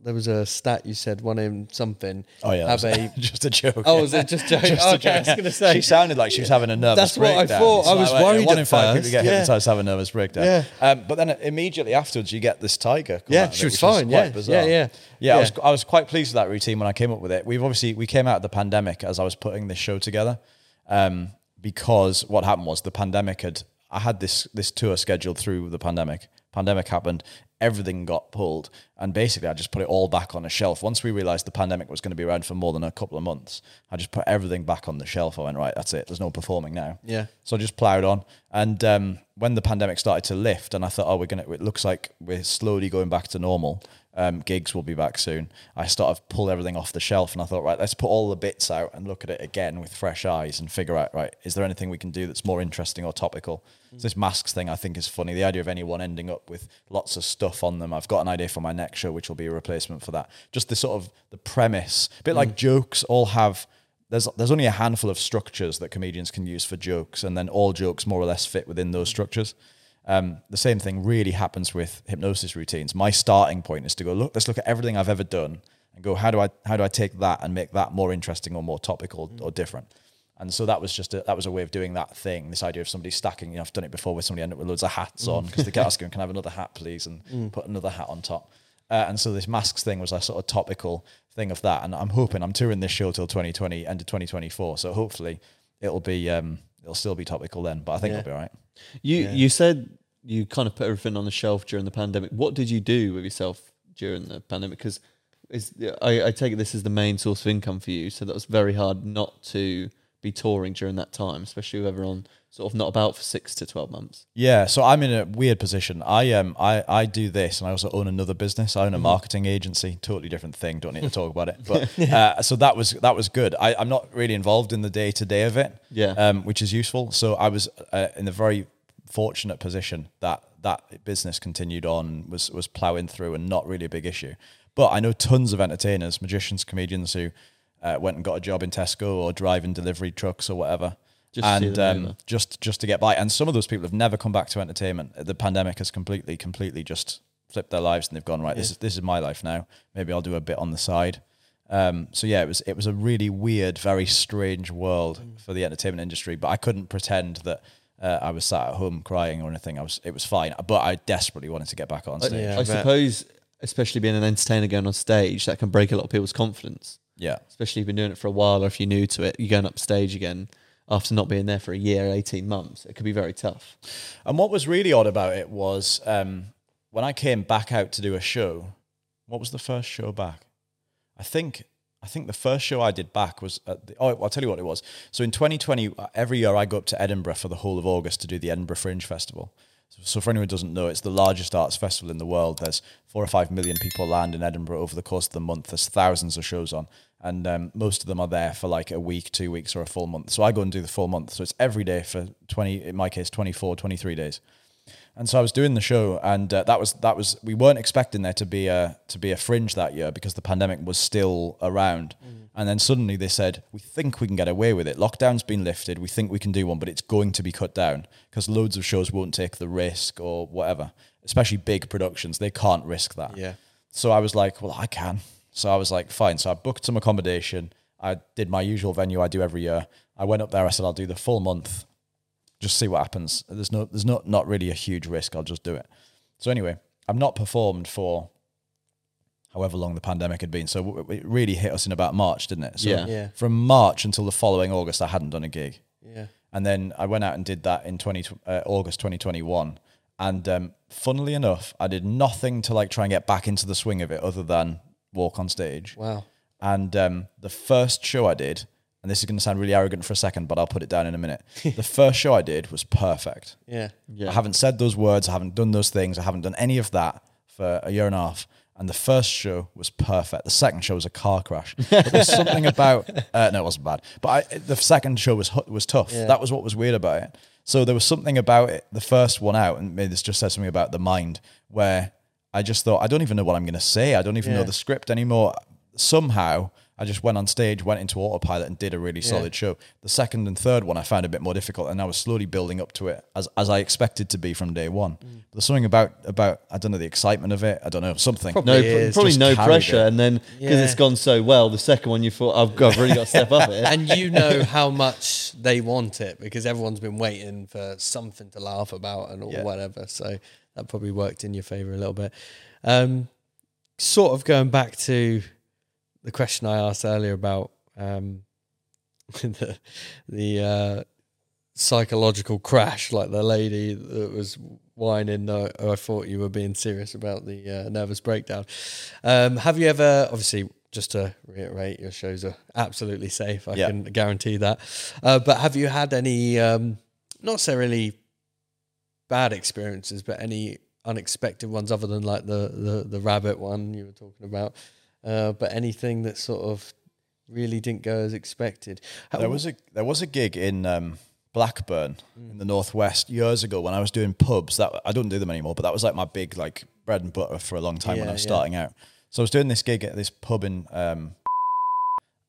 There was a stat you said one in something. Oh yeah, have a just a joke. Oh, was it just joke? Just a okay, I was joke. going to say. she sounded like she was having a nervous That's what I thought. I was like, worried One in five people get yeah. hypnotized have a nervous breakdown. Yeah. Um, but then immediately afterwards, you get this tiger. come Yeah, she was which fine, yeah. bizarre. Yeah, yeah. yeah. I was I was quite pleased with that routine when I came up with it. We've obviously we came out of the pandemic as I was putting this show together, um, because what happened was the pandemic had I had this this tour scheduled through the pandemic. Pandemic happened, everything got pulled, and basically I just put it all back on a shelf. Once we realized the pandemic was going to be around for more than a couple of months, I just put everything back on the shelf. I went right, that's it. There's no performing now. Yeah. So I just ploughed on. And um, when the pandemic started to lift, and I thought, oh, we're gonna. It looks like we're slowly going back to normal. Um, gigs will be back soon. I sort of pull everything off the shelf, and I thought, right, let's put all the bits out and look at it again with fresh eyes and figure out, right, is there anything we can do that's more interesting or topical? So this masks thing, I think, is funny. The idea of anyone ending up with lots of stuff on them. I've got an idea for my next show, which will be a replacement for that. Just the sort of the premise, a bit like jokes, all have there's there's only a handful of structures that comedians can use for jokes, and then all jokes more or less fit within those structures. Um, the same thing really happens with hypnosis routines. My starting point is to go look. Let's look at everything I've ever done and go. How do I how do I take that and make that more interesting or more topical or different? And so that was just a, that was a way of doing that thing. This idea of somebody stacking. You know, I've done it before where somebody ended up with loads of hats on because they kept asking, "Can I have another hat, please?" and put another hat on top. Uh, and so this masks thing was a sort of topical thing of that. And I'm hoping I'm touring this show till 2020, end of 2024. So hopefully it'll be um, it'll still be topical then. But I think Yeah. it'll be all right. You you said you kind of put everything on the shelf during the pandemic. What did you do with yourself during the pandemic? Because is I, I take it this is the main source of income for you, so that was very hard not to be touring during that time, especially with everyone sort of not about for six to twelve months. Yeah, so I'm in a weird position. I um I, I do this and I also own another business. I own a Mm-hmm. marketing agency. Totally different thing. Don't need to talk about it. But uh, so that was that was good. I, I'm not really involved in the day to day of it. Yeah. Um, which is useful. So I was uh, in a very fortunate position that that business continued on was was plowing through and not really a big issue. But I know tons of entertainers, magicians, comedians who uh, went and got a job in Tesco or driving delivery trucks or whatever. Just and them um, just just to get by. And some of those people have never come back to entertainment. The pandemic has completely, completely just flipped their lives, and they've gone right. This is this is my life now. Maybe I'll do a bit on the side. Um, so yeah, it was it was a really weird, very strange world Mm. for the entertainment industry. But I couldn't pretend that uh, I was sat at home crying or anything. I was it was fine. But I desperately wanted to get back on stage. yeah. I bet. suppose, especially being an entertainer going on stage, that can break a lot of people's confidence. yeah. Especially if you've been doing it for a while, or if you're new to it, you're going up stage again after not being there for a year, eighteen months. It could be very tough. And what was really odd about it was um, when I came back out to do a show. What was the first show back? I think I think the first show I did back was at the, oh I'll tell you what it was. So in 2020, uh, every year I go up to Edinburgh for the whole of August to do the Edinburgh Fringe Festival. So, for anyone who doesn't know, it's the largest arts festival in the world. There's four or five million people land in Edinburgh over the course of the month. There's thousands of shows on, and um, most of them are there for like a week, two weeks, or a full month. So I go and do the full month. So it's every day for 20, in my case, 24, 23 days. And so I was doing the show, and uh, that was that was we weren't expecting there to be a to be a fringe that year because the pandemic was still around. And then suddenly they said, "We think we can get away with it. Lockdown's been lifted. We think we can do one, but it's going to be cut down because loads of shows won't take the risk or whatever. Especially big productions, they can't risk that. Yeah. So I was like, well, I can. So I was like, fine. So I booked some accommodation. I did my usual venue I do every year. I went up there. I said, I'll do the full month just see what happens. There's no, there's not not really a huge risk. I'll just do it. So anyway, I've not performed for however long the pandemic had been. So it really hit us in about March, didn't it? So Yeah. Yeah. From March until the following August, I hadn't done a gig, Yeah. and then I went out and did that in twenty uh, August 2021. And um, funnily enough, I did nothing to like try and get back into the swing of it, other than walk on stage. Wow. And um, the first show I did, and this is going to sound really arrogant for a second, but I'll put it down in a minute. the first show I did was perfect. Yeah. Yeah. I haven't said those words. I haven't done those things. I haven't done any of that for a year and a half. And the first show was perfect. The second show was a car crash. But there's something about uh, no, it wasn't bad. But I, the second show was was tough. Yeah. That was what was weird about it. So there was something about it. The first one out, and maybe this just says something about the mind, where I just thought I don't even know what I'm going to say. I don't even know the script anymore. Somehow I just went on stage, went into autopilot, and did a really solid show. The second and third one I found a bit more difficult, and I was slowly building up to it as as I expected to be from day one. Mm. There's something about about I don't know the excitement of it. I don't know something. Probably No, It is, probably no pressure, it. and then because Yeah. it's gone so well, the second one you thought I've, got, I've really got to step up it. and you know how much they want it because everyone's been waiting for something to laugh about and or Yeah. whatever. So that probably worked in your favor a little bit. Um, sort of going back to the question I asked earlier about um, the the uh, psychological crash, like the lady that was whining. Uh, I thought you were being serious about the uh, nervous breakdown. Um, have you ever, obviously, just to reiterate, your shows are absolutely safe. I Yeah. can guarantee that. Uh, but have you had any, um, not necessarily bad experiences, but any unexpected ones other than like the the, the rabbit one you were talking about? Uh, but anything that sort of really didn't go as expected. How- There was a there was a gig in um, Blackburn in the northwest years ago when I was doing pubs. That I don't do them anymore, but that was like my big like bread and butter for a long time when I was yeah. starting out. So I was doing this gig at this pub in, um,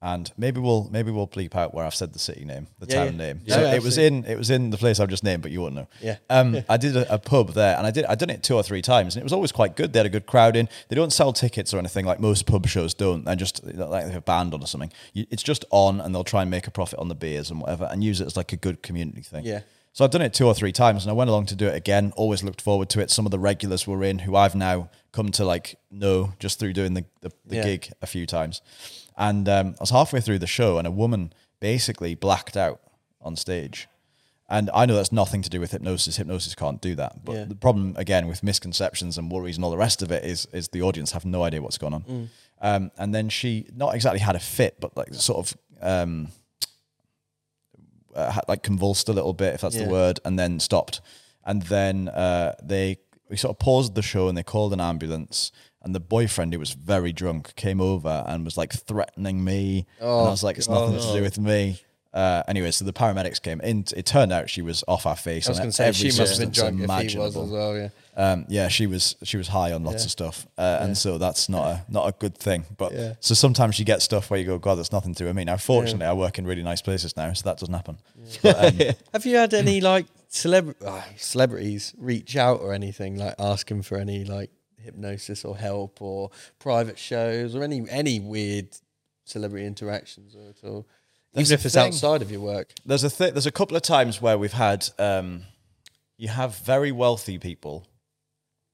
and maybe we'll maybe we'll bleep out where I've said the city name, the Yeah, town yeah. name. Yeah, so it was in it was in the place I've just named, but you won't know. Yeah. Um, I did a, a pub there, and I did I done it two or three times, and it was always quite good. They had a good crowd in. They don't sell tickets or anything like most pub shows don't. They're just like they have a band on or something. You, it's just on, and they'll try and make a profit on the beers and whatever, and use it as like a good community thing. Yeah. So I've done it two or three times, and I went along to do it again. Always looked forward to it. Some of the regulars were in, who I've now come to like know just through doing the the, the gig a few times. And um, I was halfway through the show, and a woman basically blacked out on stage. And I know that's nothing to do with hypnosis. Hypnosis can't do that. But Yeah. the problem, again, with misconceptions and worries and all the rest of it is is the audience have no idea what's going on. Mm. Um, and then she not exactly had a fit, but like sort of um, uh, had, like convulsed a little bit, if that's Yeah. the word, and then stopped. And then uh, they we sort of paused the show and they called an ambulance. And the boyfriend, who was very drunk, came over and was like threatening me. and I was like, it's nothing to do with me. Uh, anyway, so the paramedics came in. It turned out she was off our face. I was going to say she must have been drunk if he was imaginable. as well. Yeah. Um, yeah, she was she was high on lots Yeah. of stuff, uh, and so that's not a not a good thing. But Yeah. so sometimes you get stuff where you go, God, that's nothing to do with me. Now, fortunately, I work in really nice places now, so that doesn't happen. But, um, Have you had any like celeb- uh, celebrities reach out or anything like asking for any like hypnosis or help or private shows or any any weird celebrity interactions or at all? That's Even if it's thing. outside of your work. there's a th- there's a couple of times where we've had um, you have very wealthy people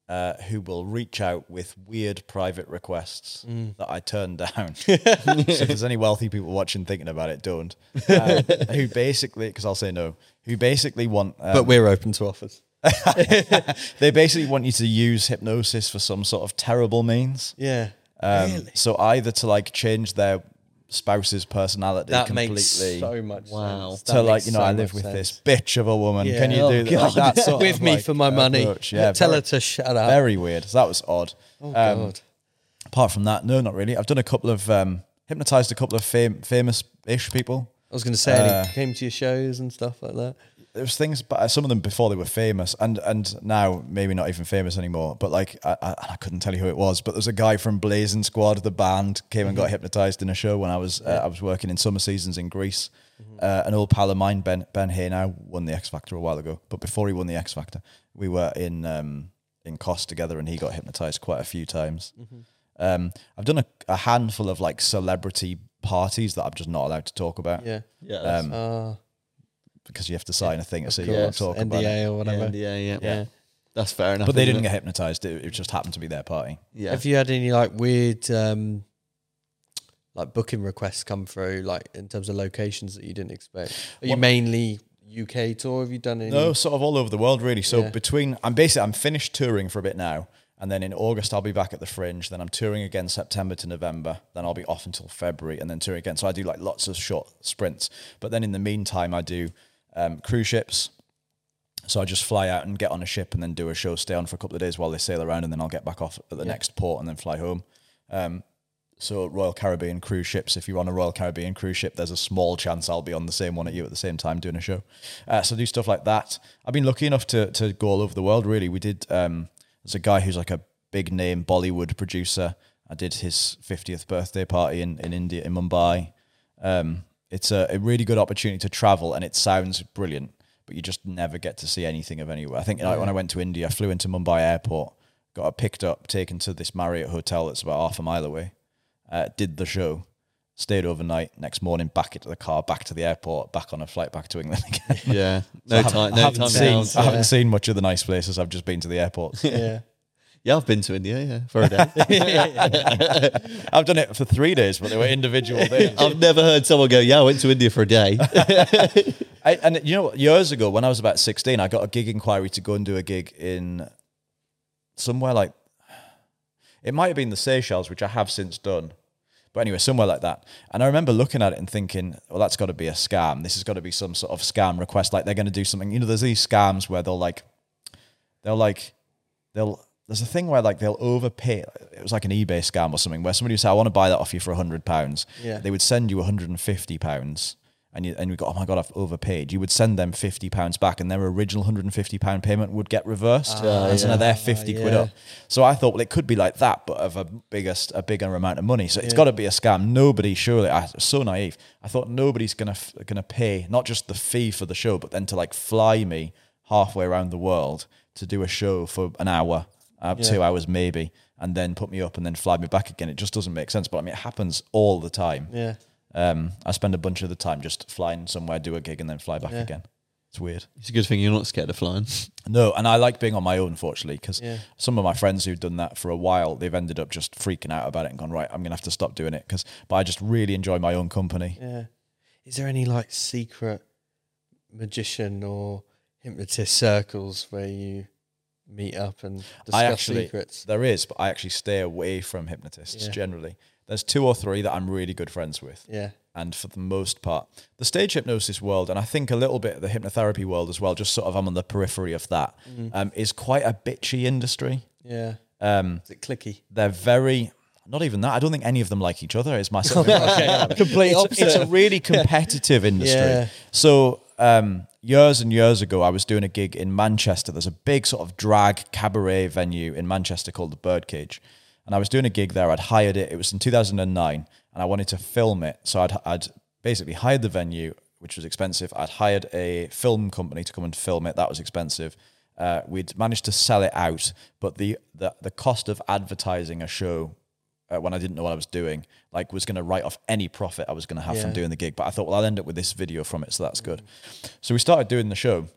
uh, who will reach out with weird private requests Mm. that I turn down. so if there's any wealthy people watching thinking about it, don't. Um, who basically, because I'll say no, who basically want, um, but we're open to offers. they basically want you to use hypnosis for some sort of terrible means. Yeah. Um, really? So either to like change their spouse's personality That completely. makes so much Wow. sense. to That like you know so I live with sense. this bitch of a woman. Yeah. Can you Oh, do that? Like that sort with of, me like, for my money. approach. Yeah, Tell very, her to shut up. very weird. So that was odd. oh um, god. Apart from that, no, not really. I've done a couple of um, hypnotized a couple of fam- famous-ish people. I was going to say, uh, came to your shows and stuff like that. There was things, but uh, some of them before they were famous, and and now maybe not even famous anymore. But like I, I, I couldn't tell you who it was. But there's a guy from Blazing Squad, the band, came and got hypnotized in a show when I was uh, I was working in summer seasons in Greece. Uh, an old pal of mine, Ben Ben Haenow won the X Factor a while ago. But before he won the X Factor, we were in um, in Kos together, and he got hypnotized quite a few times. Um, I've done a, a handful of like celebrity parties that I'm just not allowed to talk about Yeah. Yeah, um, Uh, because you have to sign a thing to of say you won't course, talk about it. NDA or whatever. yeah, yeah, Yeah. That's fair enough. But they didn't it? get hypnotized. It, it just happened to be their party. Yeah. Have you had any like weird um like booking requests come through, like in terms of locations that you didn't expect? Are you mainly UK tour? Have you done any? No, sort of all over the world, really. So Yeah. between, I'm basically, I'm finished touring for a bit now, and then in August I'll be back at the Fringe. Then I'm touring again September to November. Then I'll be off until February, and then touring again. So I do like lots of short sprints. But then in the meantime, I do um, cruise ships. So I just fly out and get on a ship, and then do a show, stay on for a couple of days while they sail around, and then I'll get back off at the Yeah. next port, and then fly home. Um, so Royal Caribbean cruise ships. If you're on a Royal Caribbean cruise ship, there's a small chance I'll be on the same one at you at the same time doing a show. Uh, so I do stuff like that. I've been lucky enough to to go all over the world. Really, we did. Um, there's a guy who's like a big name Bollywood producer. I did his 50th birthday party in, in India, in Mumbai. Um, it's a, a really good opportunity to travel and it sounds brilliant, but you just never get to see anything of anywhere. I think like, when I went to India, I flew into Mumbai airport, got picked up, taken to this Marriott hotel that's about half a mile away, uh, did the show, stayed overnight, next morning back into the car, back to the airport, back on a flight back to England again. Yeah, So no I time, I no haven't time seen, down. I haven't seen much of the nice places. I've just been to the airport. Yeah. Yeah, I've been to India. Yeah, for a day. I've done it for three days, but they were individual days. I've never heard someone go, "Yeah, I went to India for a day." I, and you know, years ago when I was about sixteen, I got a gig inquiry to go and do a gig in somewhere like it might have been the Seychelles, which I have since done. But anyway, somewhere like that. And I remember looking at it and thinking, well, that's got to be a scam. This has got to be some sort of scam request. Like they're going to do something. You know, there's these scams where they'll like, they'll like, they'll, there's a thing where like they'll overpay. It was like an eBay scam or something where somebody would say, I want to buy that off you for a hundred pounds. Yeah. They would send you 150 pounds. And you, and you go, oh my God, I've overpaid. You would send them £50 back and their original £150 payment would get reversed. Ah, and so now they're ah, 50 quid yeah. up. So I thought, well, it could be like that, but of a biggest, a bigger amount of money. So it's got to be a scam. Nobody, surely, I was so naive. I thought nobody's gonna gonna pay not just the fee for the show, but then to like fly me halfway around the world to do a show for an hour, uh, two hours maybe, and then put me up and then fly me back again. It just doesn't make sense. But I mean, it happens all the time. Yeah. Um, I spend a bunch of the time just flying somewhere, do a gig, and then fly back again. It's weird. it's a good thing you're not scared of flying. No, and I like being on my own, fortunately, because Yeah. some of my friends who've done that for a while, they've ended up just freaking out about it and gone, right, I'm going to have to stop doing it. Because, but I just really enjoy my own company. Yeah. Is there any like secret magician or hypnotist circles where you meet up and discuss I actually, secrets? there is, but I actually stay away from hypnotists Yeah. generally. There's two or three that I'm really good friends with. Yeah. and for the most part, the stage hypnosis world, and I think a little bit of the hypnotherapy world as well, just sort of I'm on the periphery of that, um, is quite a bitchy industry. Yeah. Um, Is it cliquey? they're very, not even that. I don't think any of them like each other. Is my sort of Complete it's, it's a really competitive industry. Yeah. So um, years and years ago, I was doing a gig in Manchester. There's a big sort of drag cabaret venue in Manchester called the Birdcage, and I was doing a gig there. I'd hired it. It was in 2009, and I wanted to film it. So I'd I'd basically hired the venue, which was expensive. I'd hired a film company to come and film it. That was expensive. Uh, we'd managed to sell it out, but the the, the cost of advertising a show uh, when I didn't know what I was doing, like was going to write off any profit I was going to have from doing the gig. But I thought, well, I'll end up with this video from it, so that's good. So we started doing the show.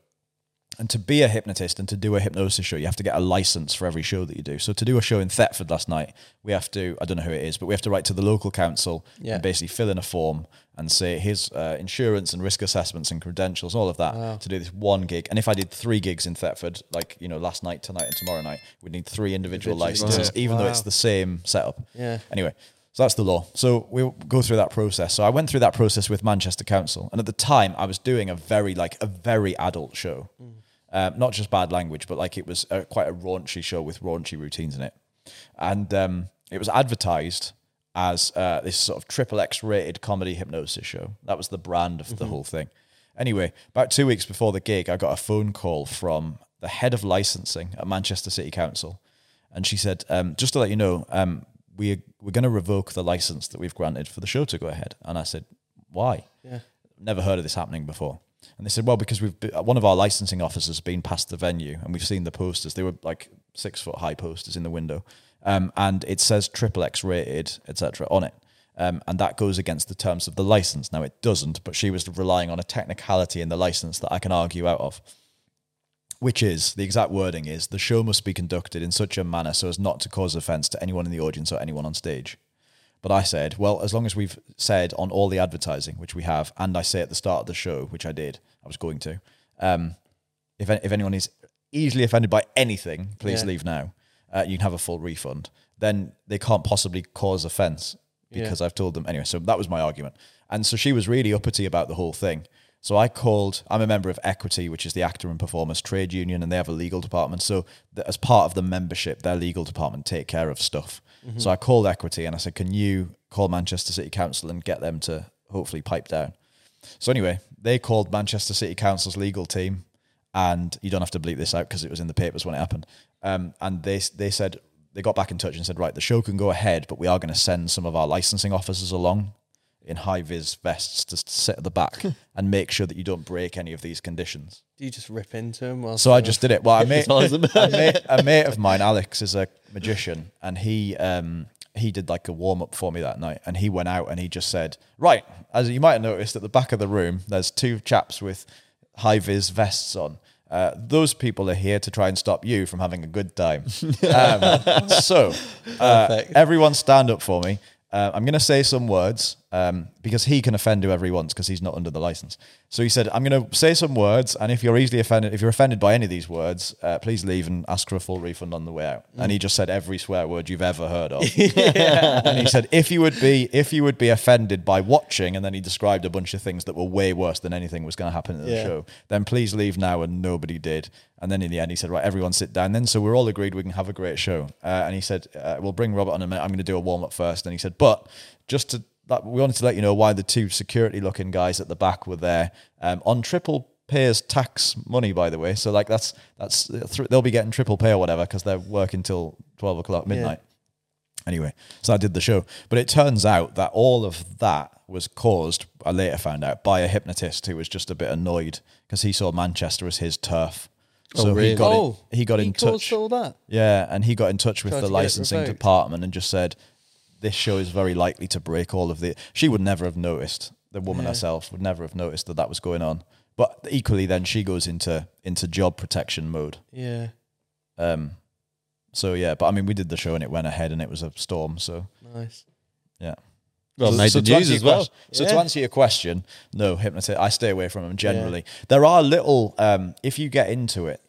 And to be a hypnotist and to do a hypnosis show, you have to get a license for every show that you do. So to do a show in Thetford last night, we have to, I don't know who it is, but we have to write to the local council Yeah. and basically fill in a form and say here's uh, insurance and risk assessments and credentials, all of that to do this one gig. And if I did three gigs in Thetford, like, you know, last night, tonight, and tomorrow night, we'd need three individual Individual, licenses, even though it's the same setup. Yeah. Anyway, so that's the law. So we'll go through that process. So I went through that process with Manchester Council, and at the time I was doing a very like a very adult show, um, not just bad language, but like it was a, quite a raunchy show with raunchy routines in it, and um, it was advertised as uh, this sort of triple X rated comedy hypnosis show. That was the brand of the whole thing. Anyway, about two weeks before the gig, I got a phone call from the head of licensing at Manchester City Council, and she said, um, "Just to let you know, um, we we're going to revoke the license that we've granted for the show to go ahead." And I said, "Why?" Yeah. Never heard of this happening before. And they said, "Well, because we've be- one of our licensing officers has been past the venue, and we've seen the posters. They were like six foot high posters in the window, um, and it says triple X rated, etc. on it." Um, and that goes against the terms of the license. Now it doesn't, but she was relying on a technicality in the license that I can argue out of which is the exact wording is the show must be conducted in such a manner so as not to cause offense to anyone in the audience or anyone on stage. But I said, well, as long as we've said on all the advertising, which we have, and I say at the start of the show, which I did, I was going to, um, if if anyone is easily offended by anything, please Yeah. leave now. Uh, you can have a full refund. Then they can't possibly cause offense because I've told them anyway. So that was my argument, and so she was really uppity about the whole thing. So I called. I'm a member of Equity, which is the actor and performers trade union, and they have a legal department. So as part of the membership, their legal department take care of stuff. So I called Equity and I said, "Can you call Manchester City Council and get them to hopefully pipe down?" So anyway, they called Manchester City Council's legal team, and you don't have to bleep this out because it was in the papers when it happened. Um, and they they said they got back in touch and said, right, the show can go ahead, but we are going to send some of our licensing officers along in high vis vests to sit at the back and make sure that you don't break any of these conditions. Do you just rip into him? So I just did it. Well, a mate, As long as a mate, a mate of mine, Alex, is a magician, and he um, he did like a warm up for me that night, and he went out and he just said, right, as you might have noticed at the back of the room, there's two chaps with high vis vests on. Uh, those people are here to try and stop you from having a good time. Um, so, uh, everyone stand up for me. Uh, I'm going to say some words um, because he can offend whoever he wants because he's not under the license. So he said, I'm going to say some words, and if you're easily offended, if you're offended by any of these words, uh, please leave and ask for a full refund on the way out. And he just said every swear word you've ever heard of. and he said, if you would be, if you would be offended by watching, and then he described a bunch of things that were way worse than anything was going to happen in the Yeah. show, then please leave now. And nobody did. And then in the end, he said, right, everyone sit down. Then so we're all agreed we can have a great show. Uh, and he said, uh, we'll bring Robert on a minute. I'm going to do a warm up first. And he said, but just to that, we wanted to let you know why the two security looking guys at the back were there um, on triple payers tax money, by the way. So like that's that's th- they'll be getting triple pay or whatever because they're working till twelve o'clock midnight. Anyway, so I did the show, but it turns out that all of that was caused. I later found out by a hypnotist who was just a bit annoyed because he saw Manchester as his turf. Oh, really? he got oh, in, he got in caused touch. all that. Yeah, and he got in touch with Tried the to licensing department and just said, "This show is very likely to break all of the." She would never have noticed. The woman Yeah. herself would never have noticed that that was going on. But equally, then she goes into into job protection mode. Yeah, Um, so yeah, but I mean, we did the show and it went ahead and it was a storm. So nice. yeah. Well, so, made so the news as your well. ques- So Yeah. to answer your question, no hypnotist. I stay away from them generally. There are little, um, if you get into it,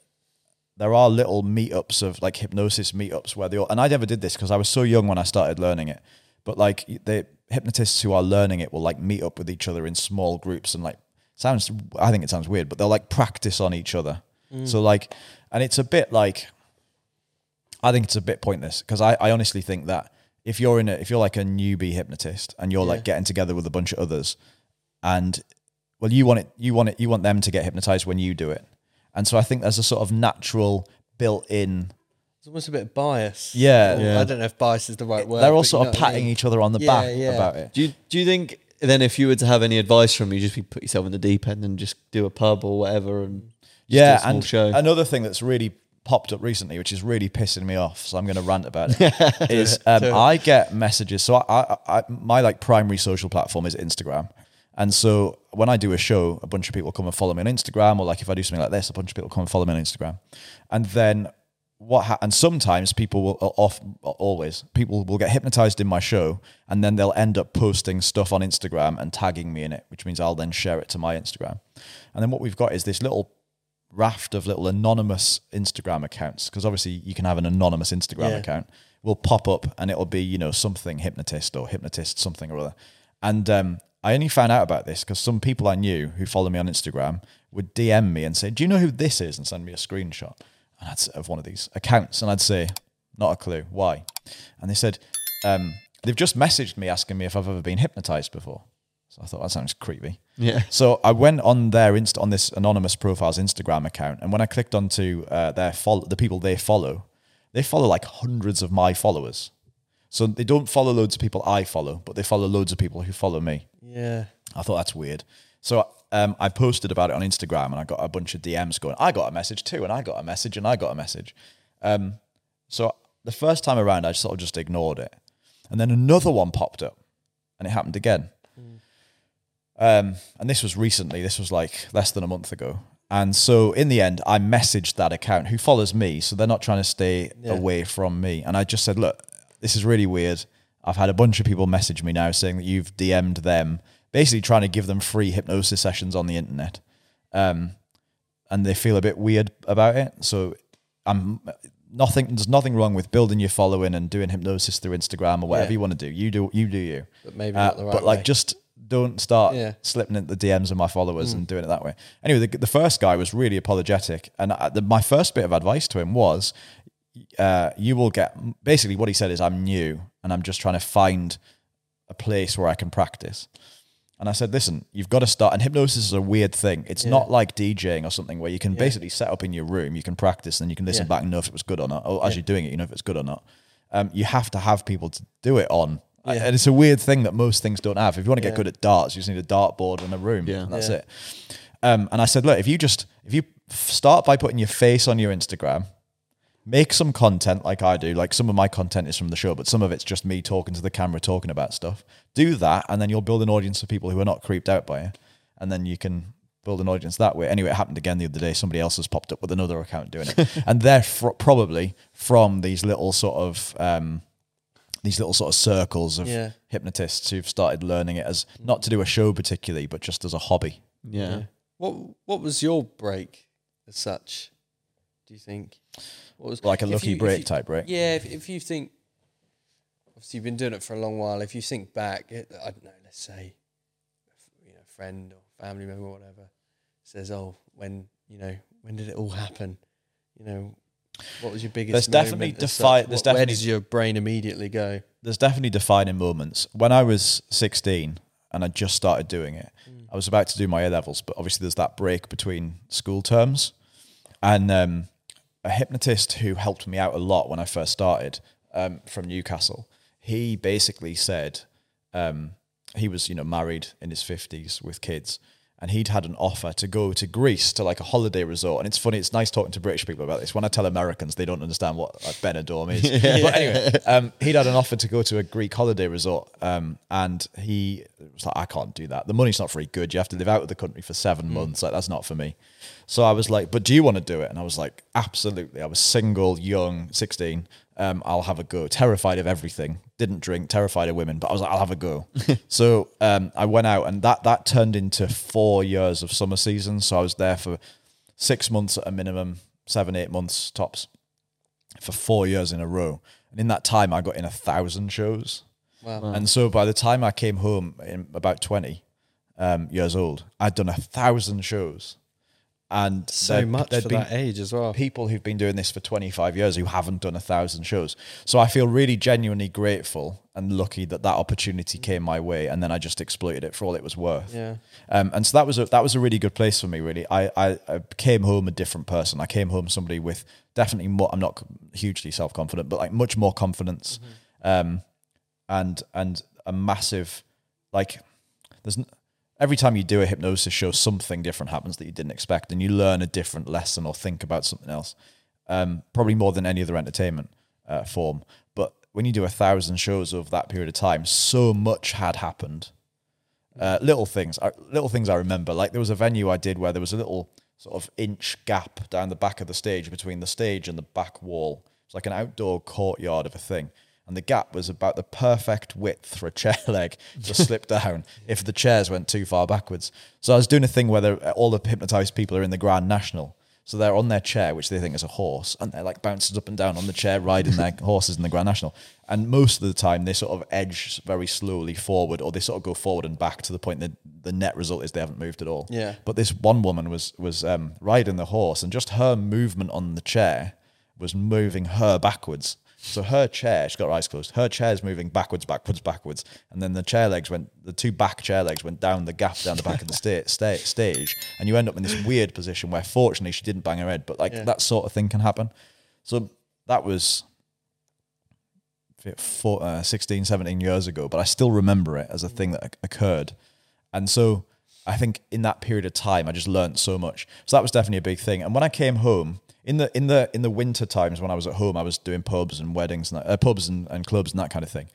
there are little meetups of like hypnosis meetups where they all, and I never did this because I was so young when I started learning it. But like the hypnotists who are learning it will like meet up with each other in small groups and like sounds. I think it sounds weird, but they'll like practice on each other. Mm. So like, and it's a bit like I think it's a bit pointless because I, I honestly think that if you're in a, if you're like a newbie hypnotist and you're Yeah. like getting together with a bunch of others and well you want it you want it you want them to get hypnotized when you do it and so I think there's a sort of natural built in It's almost a bit of bias. Yeah. Or- Yeah. I don't know if bias is the right word. they're all sort of know what I patting mean. each other on the Yeah, back yeah. about it Do you do you think then if you were to have any advice from me, just be put yourself in the deep end and just do a pub or whatever and just do yeah a small and show. another thing that's really popped up recently which is really pissing me off so i'm going to rant about it is um, i get messages so I, I, I my like primary social platform is instagram and so when i do a show a bunch of people come and follow me on instagram or like if i do something like this a bunch of people come and follow me on instagram. And then what ha- and sometimes people will off always people will get hypnotized in my show and then they'll end up posting stuff on Instagram and tagging me in it which means I'll then share it to my Instagram. And then what we've got is this little raft of little anonymous Instagram accounts because obviously you can have an anonymous Instagram Yeah. account will pop up and it'll be you know something hypnotist or hypnotist something or other. And um, I only found out about this because some people I knew who follow me on Instagram would DM me and say do you know who this is and send me a screenshot and I'd, of one of these accounts and I'd say not a clue why and they said um, they've just messaged me asking me if I've ever been hypnotized before so I thought that sounds creepy yeah. so I went on their inst on this anonymous profiles Instagram account, and when I clicked onto uh, their follow the people they follow, they follow like hundreds of my followers. So they don't follow loads of people I follow, but they follow loads of people who follow me. Yeah. I thought that's weird. So um, I posted about it on Instagram, and I got a bunch of DMs going. I got a message too, and I got a message, and I got a message. Um, so the first time around, I sort of just ignored it, and then another one popped up, and it happened again. Um, and this was recently. This was like less than a month ago. And so in the end, I messaged that account who follows me, so they're not trying to stay Yeah. away from me. And I just said, look, this is really weird. I've had a bunch of people message me now saying that you've DM'd them, basically trying to give them free hypnosis sessions on the internet. Um, and they feel a bit weird about it. So I'm nothing. There's nothing wrong with building your following and doing hypnosis through Instagram or whatever Yeah. you want to do. You do you do you. But maybe Uh, not the right but like way. just don't start Yeah. slipping into the DMs of my followers and doing it that way. Anyway, the, the first guy was really apologetic, and I, the, my first bit of advice to him was, uh, "You will get." Basically, what he said is, "I'm new, and I'm just trying to find a place where I can practice." And I said, "Listen, you've got to start." And hypnosis is a weird thing. It's Yeah. not like DJing or something where you can Yeah. basically set up in your room, you can practice, and you can listen Yeah. back and know if it was good or not. Or as you're doing it, you know if it's good or not. um, you have to have people to do it on. And it's a weird thing that most things don't have. If you want to get good at darts, you just need a dartboard and a room. Yeah. and that's it. Um, and I said, look, if you just if you start by putting your face on your Instagram, make some content like I do. Like some of my content is from the show, but some of it's just me talking to the camera, talking about stuff. Do that, and then you'll build an audience of people who are not creeped out by it, and then you can build an audience that way. Anyway, it happened again the other day. Somebody else has popped up with another account doing it, and they're fr- probably from these little sort of. Um, these little sort of circles of Yeah. hypnotists who've started learning it as not to do a show particularly, but just as a hobby. Yeah. What What was your break as such? Do you think? What was Like a lucky you- you- type break. Yeah, if, if you think, obviously you've been doing it for a long while. If you think back, it, I don't know, let's say, you know, friend or family member or whatever says, "Oh, when you know, when did it all happen?" You know, what was your biggest? There's definitely moment as defi- there's What- Where definitely- does your brain immediately go? there's definitely defining moments. When I was 16 and I just started doing it, I was about to do my A levels, but obviously there's that break between school terms. And um, a hypnotist who helped me out a lot when I first started um, from Newcastle, he basically said um, he was, you know, married in his 50s with kids. And he'd had an offer to go to Greece to like a holiday resort. And it's funny, it's nice talking to British people about this. When I tell Americans, they don't understand what like, Benidorm is. But anyway, um, he'd had an offer to go to a Greek holiday resort. Um, and he was like, I can't do that. The money's not very good. You have to live out of the country for seven months. Like, that's not for me. So I was like, but do you want to do it? And I was like, absolutely. I was single, young, 16. Um, I'll have a go. Terrified of everything. Didn't drink, terrified of women, but I was like, I'll have a go. so um, I went out and that, that turned into four years of summer season. So I was there for six months at a minimum, seven, eight months tops for four years in a row. And in that time, I got in a thousand shows. Wow. And so by the time I came home in about 20 um, years old, I'd done a thousand shows. And So much for that age as well. People who've been doing this for 25 years who haven't done a thousand shows. So I feel really genuinely grateful and lucky that that opportunity came my way. And then I just exploited it for all it was worth. Yeah. Um, and so that was a, that was a really good place for me. Really, I, I I came home a different person. I came home somebody with definitely more. I'm not hugely self confident, but like much more confidence, um, and and a massive like there's n- every time you do a hypnosis show, something different happens that you didn't expect, and you learn a different lesson or think about something else. Um, probably more than any other entertainment uh, form. But when you do a thousand shows over that period of time, so much had happened uh, little things, little things I remember. Like there was a venue I did where there was a little sort of inch gap down the back of the stage between the stage and the back wall. It's like an outdoor courtyard of a thing, and the gap was about the perfect width for a chair leg to slip down if the chairs went too far backwards. So I was doing a thing where all the hypnotized people are in the Grand National. So they're on their chair, which they think is a horse, and they're like bouncing up and down on the chair, riding their horses in the Grand National. And most of the time, they sort of edge very slowly forward, or they sort of go forward and back to the point that the net result is they haven't moved at all. Yeah. But this one woman was was um, riding the horse, and just her movement on the chair was moving her backwards. So her chair, she's got her eyes closed. Her chair's moving backwards, backwards, backwards, and then the chair legs went. The two back chair legs went down the gap down the back of the sta- sta- stage, and you end up in this weird position where, fortunately, she didn't bang her head, but like Yeah. that sort of thing can happen. So that was four, uh, 16, 17 years ago, but I still remember it as a thing that occurred. And so I think in that period of time, I just learned so much. So that was definitely a big thing. And when I came home in the in the in the winter times when I was at home, I was doing pubs and weddings, and uh, pubs and, and clubs and that kind of thing.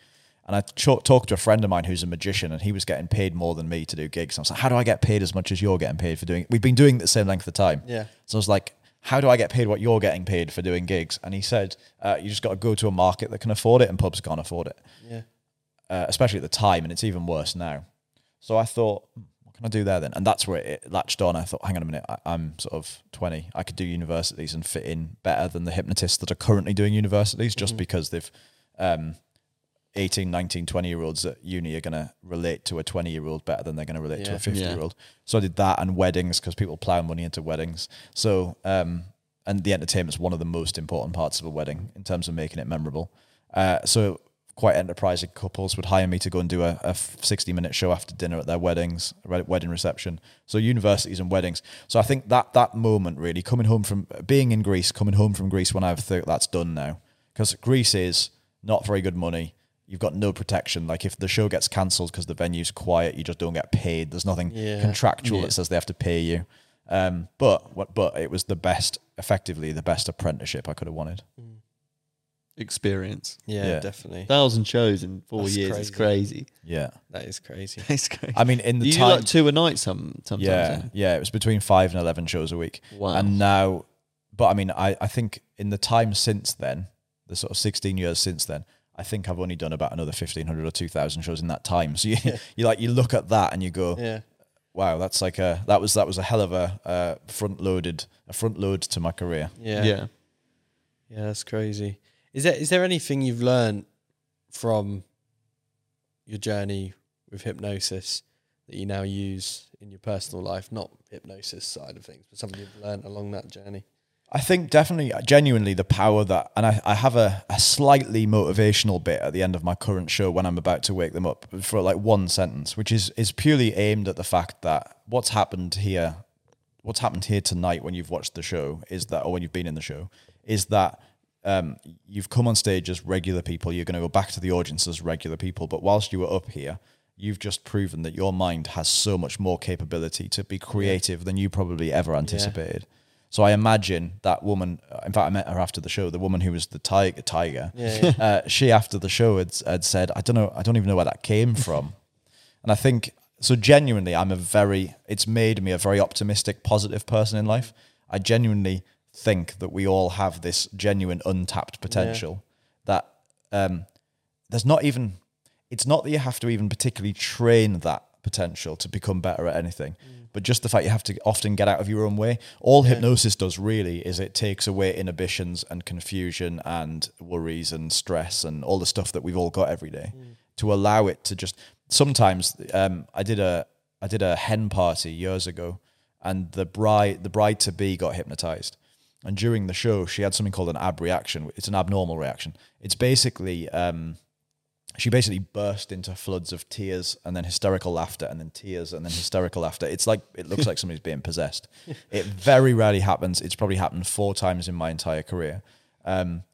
And I ch- talked to a friend of mine who's a magician, and he was getting paid more than me to do gigs. And I was like, "How do I get paid as much as you're getting paid for doing?" We've been doing it the same length of time. Yeah. So I was like, how do I get paid what you're getting paid for doing gigs? And he said, uh, you just got to go to a market that can afford it, and pubs can't afford it, Yeah. uh, especially at the time, and it's even worse now. So I thought, "Hmm, can I do there then? And that's where it latched on. I thought, hang on a minute, I, I'm sort of 20. I could do universities and fit in better than the hypnotists that are currently doing universities just because they've um, 18, 19, 20 year olds at uni are going to relate to a 20 year old better than they're going to relate to a 50 Yeah. year old. So I did that and weddings because people plow money into weddings. So, um, and the entertainment's one of the most important parts of a wedding in terms of making it memorable. Uh, so quite enterprising couples would hire me to go and do a, a 60 minute show after dinner at their weddings, wedding reception. So universities and weddings. So I think that that moment really coming home from being in Greece, coming home from Greece when I've thought that's done now, because Greece is not very good money. You've got no protection. Like if the show gets cancelled because the venue's quiet, you just don't get paid. There's nothing Yeah. contractual Yeah. that says they have to pay you. Um, but what? But it was the best, effectively the best apprenticeship I could have wanted. Experience. Yeah, Yeah. definitely. Thousand shows in four That's years is crazy. Yeah. That is crazy. It's crazy. I mean, in the you do time, like two a night some sometimes. yeah, eh? yeah, it was between five and eleven shows a week. Wow. And now, but I mean, I, I think in the time since then, the sort of 16 years since then, I think I've only done about another 1500 or 2000 shows in that time. So you, you like, you look at that and you go, Yeah. wow, that's like a, that was, that was a hell of a uh, front loaded, a front load to my career. Yeah. yeah. Yeah, that's crazy. Is there is there anything you've learned from your journey with hypnosis that you now use in your personal life? Not hypnosis side of things, but something you've learned along that journey. I think definitely, uh, genuinely, the power that, and I, I have a, a slightly motivational bit at the end of my current show when I'm about to wake them up for like one sentence, which is is purely aimed at the fact that what's happened here, what's happened here tonight when you've watched the show is that, or when you've been in the show, is that um, you've come on stage as regular people. You're going to go back to the audience as regular people, but whilst you were up here. You've just proven that your mind has so much more capability to be creative than you probably ever anticipated. So I imagine that woman. In fact, I met her after the show. The woman who was the tiger, tiger. Yeah, Uh, she after the show had, had said, "I don't know. I don't even know where that came from." and I think so. Genuinely, I'm a very. It's made me a very optimistic, positive person in life. I genuinely think that we all have this genuine untapped potential. That um, there's not even. It's not that you have to even particularly train that potential to become better at anything, but just the fact you have to often get out of your own way. All hypnosis does really is it takes away inhibitions and confusion and worries and stress and all the stuff that we've all got every day to allow it to just. Sometimes um, I did a I did a hen party years ago, and the bride the bride to be got hypnotized. And during the show, she had something called an abreaction. It's an abnormal reaction. It's basically um, she basically burst into floods of tears and then hysterical laughter and then tears and then hysterical laughter. It's like it looks like somebody's being possessed. It very rarely happens. It's probably happened four times in my entire career. Um,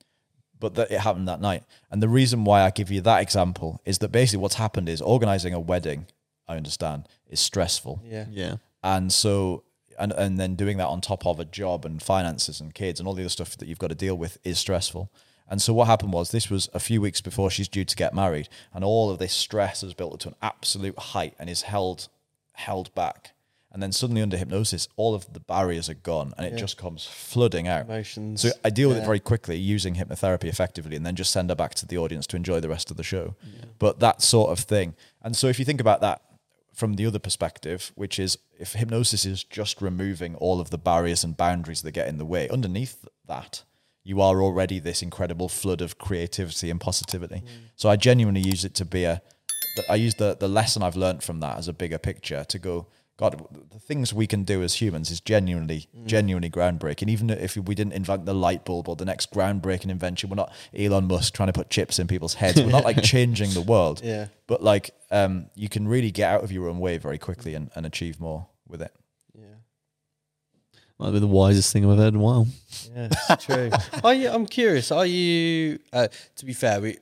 but that it happened that night. And the reason why I give you that example is that basically what's happened is organizing a wedding, I understand, is stressful. Yeah. Yeah. And so and and then doing that on top of a job and finances and kids and all the other stuff that you've got to deal with is stressful. And so what happened was this was a few weeks before she's due to get married, and all of this stress has built up to an absolute height and is held held back. And then suddenly under hypnosis, all of the barriers are gone and it just comes flooding out. Emotions. So I deal with it very quickly using hypnotherapy effectively and then just send her back to the audience to enjoy the rest of the show. But that sort of thing. And so if you think about that from the other perspective, which is if hypnosis is just removing all of the barriers and boundaries that get in the way, underneath that, you are already this incredible flood of creativity and positivity. Mm. So I genuinely use it to be a I use the the lesson I've learned from that as a bigger picture to go God, the things we can do as humans is genuinely, genuinely groundbreaking. Even if we didn't invent the light bulb or the next groundbreaking invention, we're not Elon Musk trying to put chips in people's heads. We're not like changing the world. Yeah. But like, um, you can really get out of your own way very quickly and, and achieve more with it. Yeah. Might be the wisest thing I've heard in a while. Yeah, it's true. are you, I'm curious. Are you? Uh, to be fair, we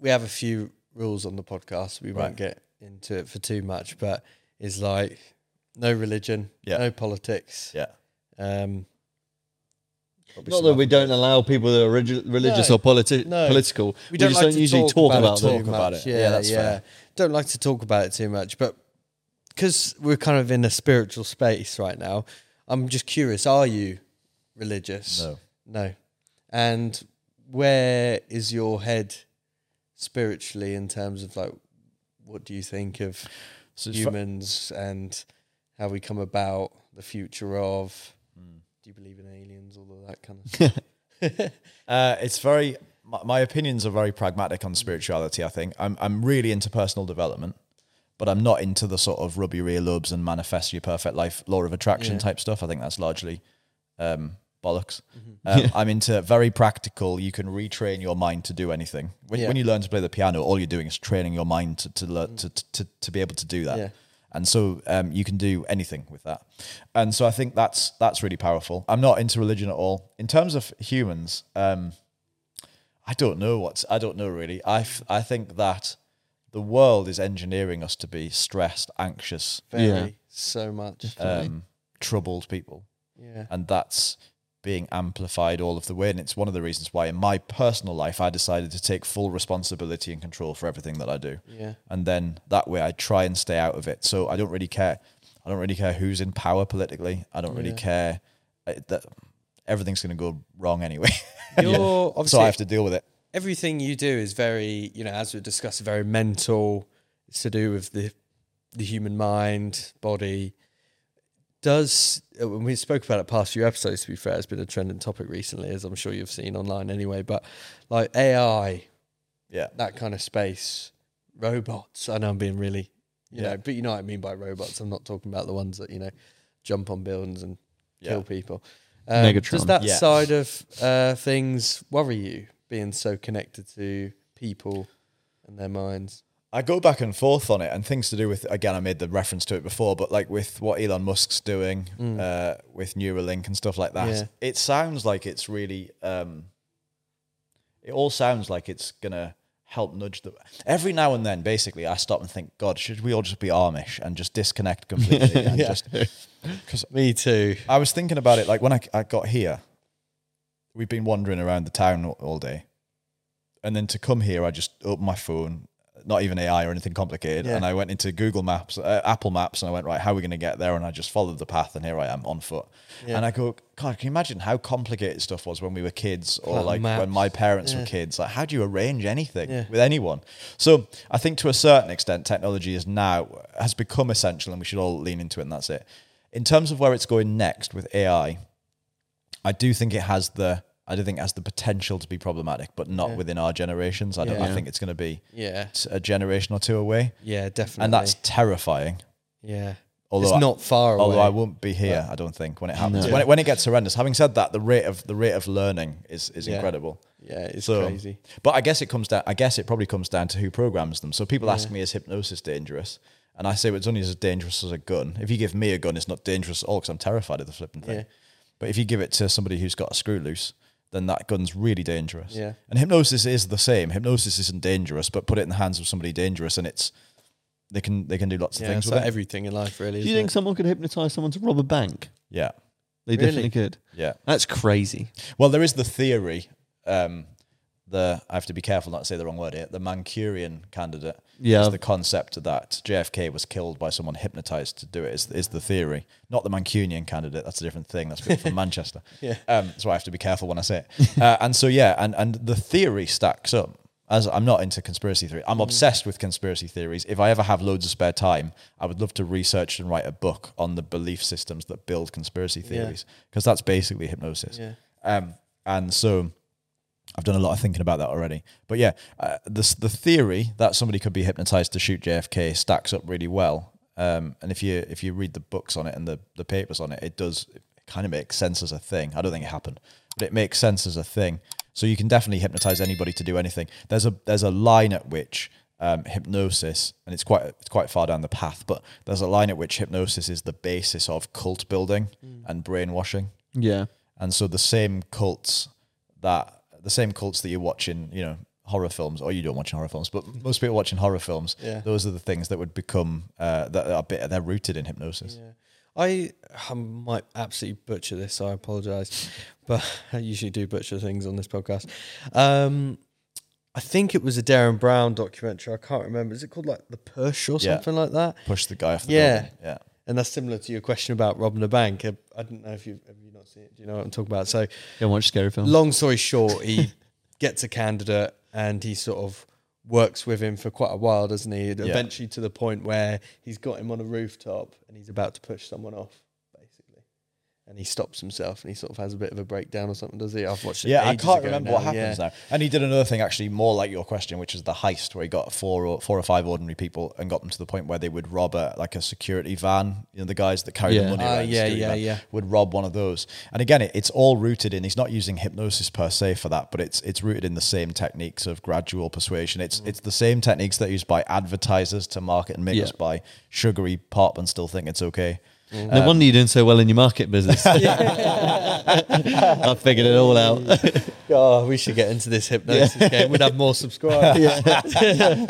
we have a few rules on the podcast. We Right. won't get into it for too much, but it's like no religion, Yeah. no politics. Yeah. Um, Not that we don't allow people that are relig- religious No, or politi- no. political. We don't just like don't usually talk, talk about, about it them. Talk about it. Yeah, Yeah, that's yeah. fair. Don't like to talk about it too much, but because we're kind of in a spiritual space right now, I'm just curious: Are you religious? No. No. And where is your head spiritually in terms of like what do you think of So humans and how we come about, the future of Hmm. do you believe in aliens, all of that kind of stuff? Uh, it's very. My, my opinions are very pragmatic on spirituality. I think I'm. I'm really into personal development, but I'm not into the sort of rub your earlobes and manifest your perfect life, law of attraction Yeah. type stuff. I think that's largely um, bollocks. Um, I'm into very practical. You can retrain your mind to do anything. When, Yeah. when you learn to play the piano, all you're doing is training your mind to to learn to, to to be able to do that. Yeah. And so um, you can do anything with that. And so I think that's that's really powerful. I'm not into religion at all. In terms of humans, um, I don't know what's. I don't know really. I f- I think that the world is engineering us to be stressed, anxious, Very, Yeah. so much. um, troubled people. Yeah. and that's being amplified all of the way. And it's one of the reasons why, in my personal life, I decided to take full responsibility and control for everything that I do. Yeah. And then that way, I try and stay out of it. So I don't really care. I don't really care who's in power politically. I don't really Yeah. care uh, that everything's going to go wrong anyway. You're so I have to deal with it. everything you do is very, you know, as we discussed, very mental. It's to do with the the human mind, body. Does uh, when we spoke about it past few episodes, to be fair, it's been a trending topic recently, as I'm sure you've seen online anyway. But like AI, Yeah. that kind of space, robots. I know I'm being really, you Yeah. know, but you know what I mean by robots. I'm not talking about the ones that you know jump on buildings and kill people. Um, Megatron. Does that Yeah. side of uh, things worry you, being so connected to people and their minds? I go back and forth on it, and things to do with again. I made the reference to it before, but like with what Elon Musk's doing uh, with Neuralink and stuff like that, Mm. Yeah. it sounds like it's really. Um, it all sounds like it's gonna help nudge the. Every now and then, basically, I stop and think, God, should we all just be Amish and just disconnect completely? and Yeah. just because Me too. I was thinking about it, like when I, I got here, we've been wandering around the town all, all day. And then to come here, I just opened my phone, not even AI or anything complicated. Yeah. And I went into Google Maps, uh, Apple Maps, and I went, right, how are we going to get there? And I just followed the path, and here I am on foot. Yeah. And I go, God, can you imagine how complicated stuff was when we were kids or Like like maps. when my parents Yeah. were kids? Like, how do you arrange anything Yeah. with anyone? So I think to a certain extent, technology is now, has become essential, and we should all lean into it, and that's it. In terms of where it's going next with AI, I do think it has the I do think it has the potential to be problematic, but not Yeah. within our generations. I don't. I think it's going to be Yeah. s- a generation or two away, Yeah, definitely. and that's terrifying. yeah. Although it's I- not far away. Although I won't be here, I don't think when it happens. No. When, it, when it gets horrendous. Having said that, the rate of the rate of learning is is Yeah. incredible. Yeah, it's So, crazy. but I guess it comes down. I guess it probably comes down to who programs them. So people ask me, is hypnosis dangerous? And I say, well, it's only as dangerous as a gun. If you give me a gun, it's not dangerous at all because I'm terrified of the flipping thing. Yeah. But if you give it to somebody who's got a screw loose, then that gun's really dangerous. Yeah. And hypnosis is the same. Hypnosis isn't dangerous, but put it in the hands of somebody dangerous, and it's they can they can do lots of Yeah, things it's with like it. everything in life, really. Do you think it? someone could hypnotize someone to rob a bank? yeah, They Really? definitely could. yeah. That's crazy. Well, there is the theory. Um, the I have to be careful not to say the wrong word here. The Manchurian candidate. Yeah. is the concept that JFK was killed by someone hypnotized to do it. Is, is the theory, not the Mancunian candidate? That's a different thing. That's people from Manchester. Yeah. Um, so I have to be careful when I say it. Uh, and so yeah, and and the theory stacks up. As I'm not into conspiracy theory, I'm obsessed with conspiracy theories. If I ever have loads of spare time, I would love to research and write a book on the belief systems that build conspiracy theories because that's basically hypnosis. Yeah. Um, and so I've done a lot of thinking about that already. But yeah, uh, the the theory that somebody could be hypnotized to shoot JFK stacks up really well. Um, and if you if you read the books on it and the the papers on it, it does it kind of makes sense as a thing. I don't think it happened, but it makes sense as a thing. So you can definitely hypnotize anybody to do anything. There's a there's a line at which um, hypnosis, and it's quite it's quite far down the path, but there's a line at which hypnosis is the basis of cult building and brainwashing. Yeah. And so the same cults that the same cults that you watch in, you know, horror films, or you don't watch horror films, but most people watching horror films, Yeah. those are the things that would become uh, that are bit they're rooted in hypnosis. Yeah. I, I might absolutely butcher this, so I apologise. But I usually do butcher things on this podcast. Um, I think it was a Derren Brown documentary. I can't remember. Is it called like The Push or Yeah. something like that? Push the guy off the Yeah. building. Yeah. And that's similar to your question about robbing a bank. I, I don't know if you have you not seen it. Do you know what I'm talking about? So Don't watch scary films. long story short, he gets a candidate and he sort of works with him for quite a while, doesn't he? Eventually to the point where he's got him on a rooftop and he's about to push someone off. And he stops himself and he sort of has a bit of a breakdown or something, does he? I've watched it. Yeah, I can't remember now, what happens yeah. now. And he did another thing actually more like your question, which is the heist, where he got four or four or five ordinary people and got them to the point where they would rob a like a security van. You know, the guys that carry Yeah. the money ah, around. the yeah, security yeah, van yeah. Would rob one of those. And again, it, it's all rooted in. He's not using hypnosis per se for that, but it's it's rooted in the same techniques of gradual persuasion. It's it's the same techniques that are used by advertisers to market and make Yeah. us buy sugary pop and still think it's okay. Mm-hmm. No wonder you're doing so well in your market business. I figured it all out. Oh, we should get into this hypnosis game. We'd have more subscribers.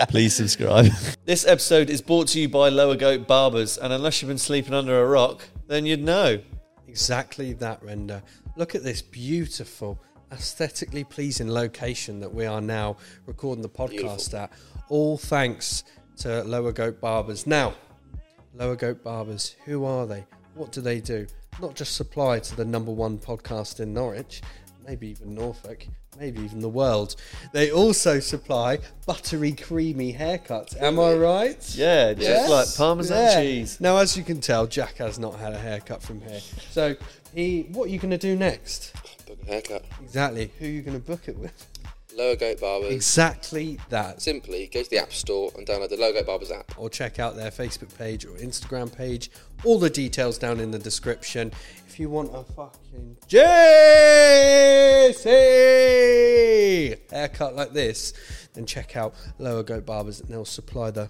Please subscribe. This episode is brought to you by Lower Goat Barbers, and unless you've been sleeping under a rock, then you'd know. Exactly that, Render. Look at this beautiful, aesthetically pleasing location that we are now recording the podcast at. All thanks to Lower Goat Barbers. Now, Lower Goat Barbers, who are they? What do they do? Not just supply to the number one podcast in Norwich, maybe even Norfolk, maybe even the world. They also supply buttery, creamy haircuts. Am I right? Yeah, just Yes. like Parmesan Yeah. cheese. Now, as you can tell, Jack has not had a haircut from here. So, he, what are you going to do next? Book a haircut. Exactly. Who are you going to book it with? Lower Goat Barbers. Exactly that. Simply go to the App Store and download the Lower Goat Barbers app. or check out their Facebook page or Instagram page. All the details down in the description. If you want a fucking JC haircut like this, then check out Lower Goat Barbers and they'll supply the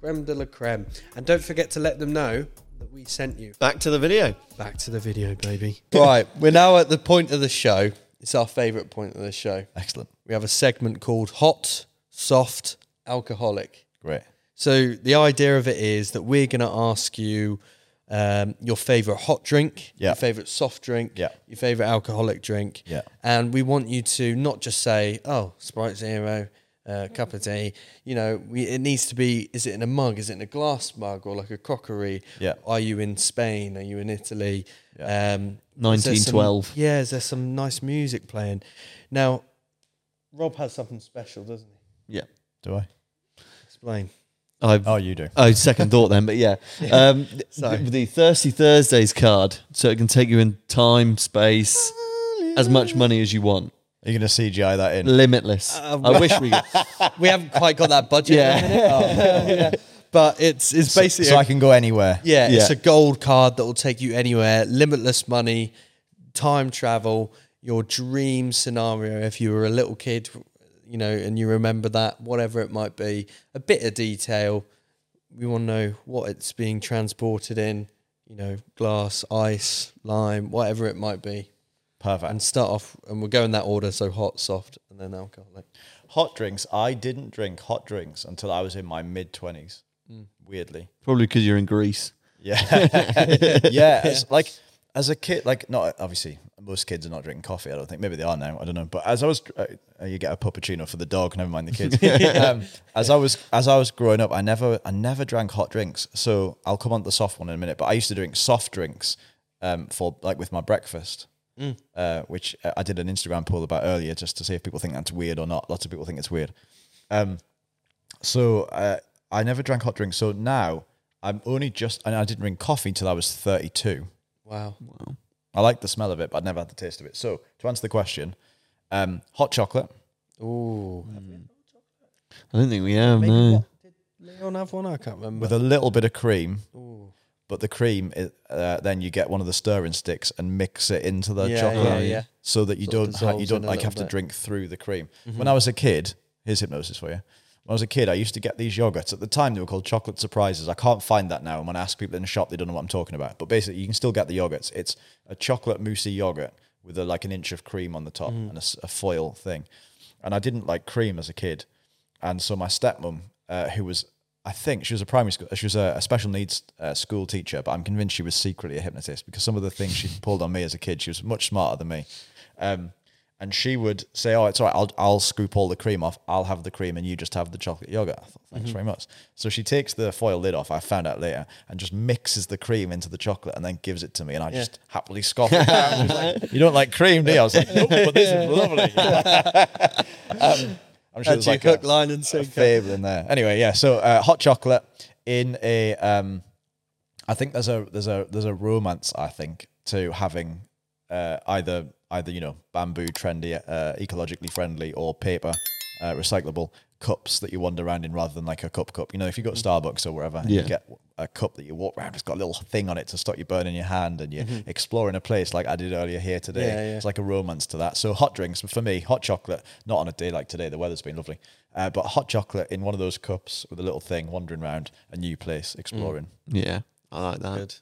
creme de la creme. And don't forget to let them know that we sent you. Back to the video. Back to the video, baby. Right, we're now at the point of the show. It's our favourite point of the show. Excellent. We have a segment called Hot, Soft, Alcoholic. Great. So the idea of it is that we're going to ask you um, your favorite hot drink, Yeah. your favorite soft drink, Yeah. your favorite alcoholic drink, Yeah. and we want you to not just say, "Oh, Sprite Zero, uh, cup of tea." You know, we, it needs to be: is it in a mug? Is it in a glass mug or like a crockery? Yeah. Are you in Spain? Are you in Italy? Um, is some- 1912. Yeah. Is there some nice music playing? Now, Rob has something special, doesn't he? Yeah. Do I? Explain. I've, Oh, you do. Oh, second thought then, but yeah. Um, Sorry. the, the Thirsty Thursdays card, so it can take you in time, space, as much money as you want. Are you going to CGI that in? Limitless. Uh, I wish we could. we haven't quite got that budget. Yeah. yet. but it's it's So, basically so I can go anywhere. yeah, it's a gold card that will take you anywhere, limitless money, time travel, your dream scenario. If you were a little kid, you know, and you remember that, whatever it might be, a bit of detail. We want to know what it's being transported in. You know, glass, ice, lime, whatever it might be, Perfect. and start off. And we'll go in that order: so hot, soft, and then alcoholic. hot drinks. I didn't drink hot drinks until I was in my mid 20s. Hmm. Weirdly. Probably because you're in Greece. Yeah. yeah. It's like as a kid, like not obviously most kids are not drinking coffee. I don't think maybe they are now. I don't know. But as I was, uh, you get a puppuccino for the dog. Never mind the kids. um, as I was as I was growing up, I never I never drank hot drinks. So I'll come on to the soft one in a minute. But I used to drink soft drinks um, for like with my breakfast. Uh, which uh, I did an Instagram poll about earlier just to see if people think that's weird or not. Lots of people think it's weird. Um, so uh, I never drank hot drinks. So now I'm only just, and I didn't drink coffee until I was 32. Wow. I like the smell of it, but I'd never had the taste of it. So to answer the question, um, hot chocolate. Ooh. I don't think we have, Maybe no. what did Leon have one? I can't remember. with a little bit of cream. Ooh. But the cream, is, uh, then you get one of the stirring sticks and mix it into the Yeah, chocolate, yeah, yeah. so that you Sort of don't ha- you dissolves don't a like have little to bit. Mm-hmm. drink through the cream. When I was a kid, here's hypnosis for you. When I was a kid, I used to get these yogurts. At the time, they were called chocolate surprises. I can't find that now. And when I ask people in the shop, they don't know what I'm talking about. But basically, you can still get the yogurts. It's a chocolate moussey yogurt with a, like an inch of cream on the top Mm-hmm. and a, foil thing. And I didn't like cream as a kid. And so my stepmom, uh, who was, I think she was a primary school, she was a, a special needs uh, school teacher, but I'm convinced she was secretly a hypnotist because some of the things she pulled on me as a kid, she was much smarter than me. Um, and she would say, "Oh, it's all right. I'll I'll scoop all the cream off. I'll have the cream, and you just have the chocolate yogurt." I thought, Thanks very much. So she takes the foil lid off. I found out later, and just mixes the cream into the chocolate, and then gives it to me, and I just happily scoff it down. Like, "You don't like cream, do you?" I was like, "Nope, but this is lovely." um, I'm sure Had there's like hook, a, line, and sinker. fable in there. Anyway, yeah. So uh, hot chocolate in a. Um, I think there's a there's a there's a romance. I think to having uh, either either you know bamboo trendy, uh, ecologically friendly, or paper uh, recyclable cups that you wander around in rather than like a cup cup. You know, if you go to Starbucks or wherever, Yeah. you get a cup that you walk around, it's got a little thing on it to stop you burning your hand, and you're exploring a place like I did earlier here today. Yeah, yeah. It's like a romance to that. So hot drinks for me, hot chocolate. Not on a day like today. The weather's been lovely, uh, but hot chocolate in one of those cups with a little thing, wandering around a new place, exploring. Yeah, I like that. Good.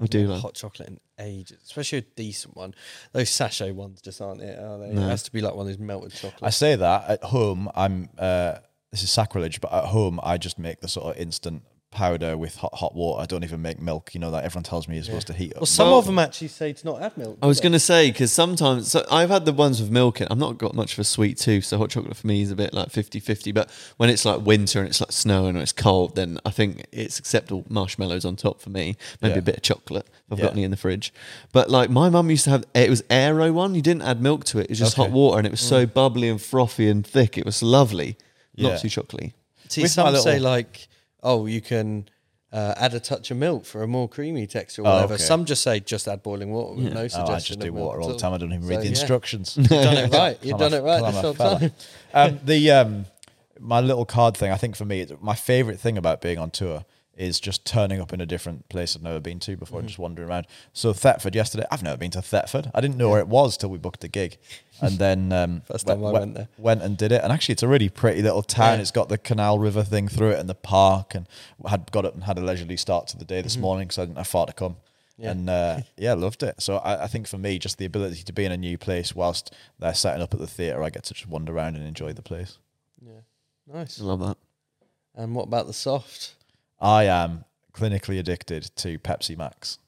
I do like- hot chocolate in ages, especially a decent one. Those sachet ones just aren't it? Are they? No. It has to be like one of those melted chocolate. I say that at home, I'm. Uh, this is sacrilege, but at home, I just make the sort of instant powder with hot hot water. I don't even make milk. You know, that everyone tells me you're supposed to heat up. Well, some Well- of them actually say to not add milk. I was going to say because sometimes so I've had the ones with milk in. I've not got much of a sweet tooth, so hot chocolate for me is a bit like 50-50. But when it's like winter and it's like snowing and it's cold, then I think it's acceptable. Marshmallows on top for me, maybe Yeah. a bit of chocolate. If I've Yeah. got any in the fridge. But like my mum used to have it was aero one. You didn't add milk to it. It was just hot water, and it was so mm. bubbly and frothy and thick. It was lovely, Yeah. not too chocolatey. See, With some my say like, oh, you can uh, add a touch of milk for a more creamy texture or Oh, whatever. okay. Some just say just add boiling water with no Oh, I just do of milk water all the time. I don't even read So, the yeah. instructions. You've done it right. You've done it right this whole time. um, the um, my little card thing. I think for me, it's- my favorite thing about being on tour is just turning up in a different place I've never been to before, Mm-hmm. and just wandering around. So Thetford yesterday, I've never been to Thetford. I didn't know where it was till we booked the gig, and then um, First time I went there. Went and did it, and actually, it's a really pretty little town. Yeah. It's got the Canal River thing through it and the park, and had got up and had a leisurely start to the day this morning because I didn't have far to come. Mm-hmm. Yeah. And uh, yeah, loved it. So I, I think for me, just the ability to be in a new place whilst they're setting up at the theatre, I get to just wander around and enjoy the place. Yeah, nice. I love that. And what about the soft? I am clinically addicted to Pepsi Max.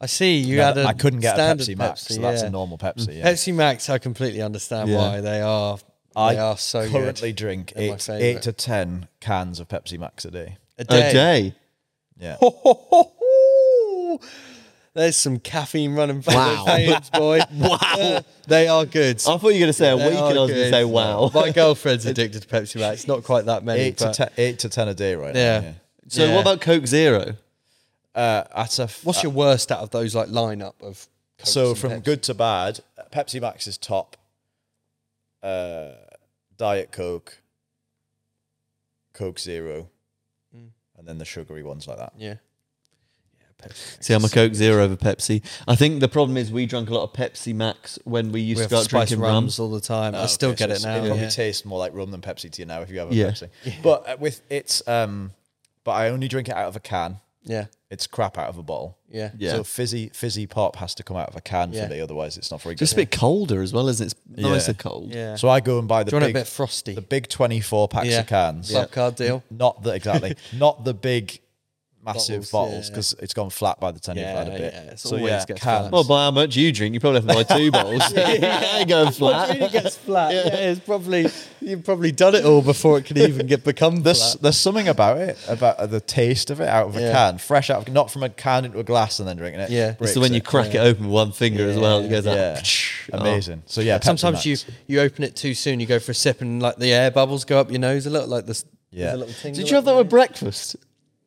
I see you No, had a I couldn't get a Pepsi Max, Pepsi, so that's yeah. a normal Pepsi. Yeah. Pepsi Max. I completely understand Yeah. why they are. I are so currently good. drink They're my eight, eight to ten cans of Pepsi Max a day. A A day. day. Yeah. There's some caffeine running through Wow. those veins, boy. wow, they are good. I thought you were going to say a They week, and I was going to say wow. My girlfriend's addicted to Pepsi Max. Not quite that many. eight to but ten, eight to ten a day right Yeah. now. So Yeah. what about Coke Zero? Yeah. Uh, that's a f- What's your worst out of those like lineup of? Cokes so and from Pepsi? good to bad, Pepsi Max is top. Uh, Diet Coke, Coke Zero, Mm. and then the sugary ones like that. Yeah. Yeah, Pepsi. See, I'm a Coke Zero over Pepsi. I think the problem is we drank a lot of Pepsi Max when we used We to have start spice drinking rums rum. all the time. I Oh, still okay, get so it it's- now. It probably yeah. tastes more like rum than Pepsi to you now if you have a Yeah. Pepsi. But uh, with it's um, but I only drink it out of a can. yeah, It's crap out of a bottle. yeah, Yeah. So fizzy fizzy pop has to come out of a can Yeah. for me, otherwise it's not very good. Just a bit colder as well, isn't it? It's Yeah. nicer cold. yeah. So I go and buy the Do you want big, a bit frosty? the big twenty four packs yeah. of cans. Club card deal. Not the exactly, not the big, massive Bottles, bottles yeah. because it's gone flat by the time you've had a bit. yeah, it's so always yeah, gets cans. flat. Well, by how much you drink, you probably have to buy two bottles. yeah, going flat. It gets flat. Yeah. it's probably you've probably done it all before it can even get become There's flat. there's something about it about uh, the taste of it out of a Yeah. can, fresh out of not from a can into a glass and then drinking it. Yeah. It's breaks the when you it. crack it open with one finger as well. It goes Yeah, like, oh. amazing. So yeah, Pepsi Sometimes you Max. you open it too soon. You go for a sip and like the air bubbles go up your nose a little, like this. Yeah. A little tingle Did you have that your with breakfast?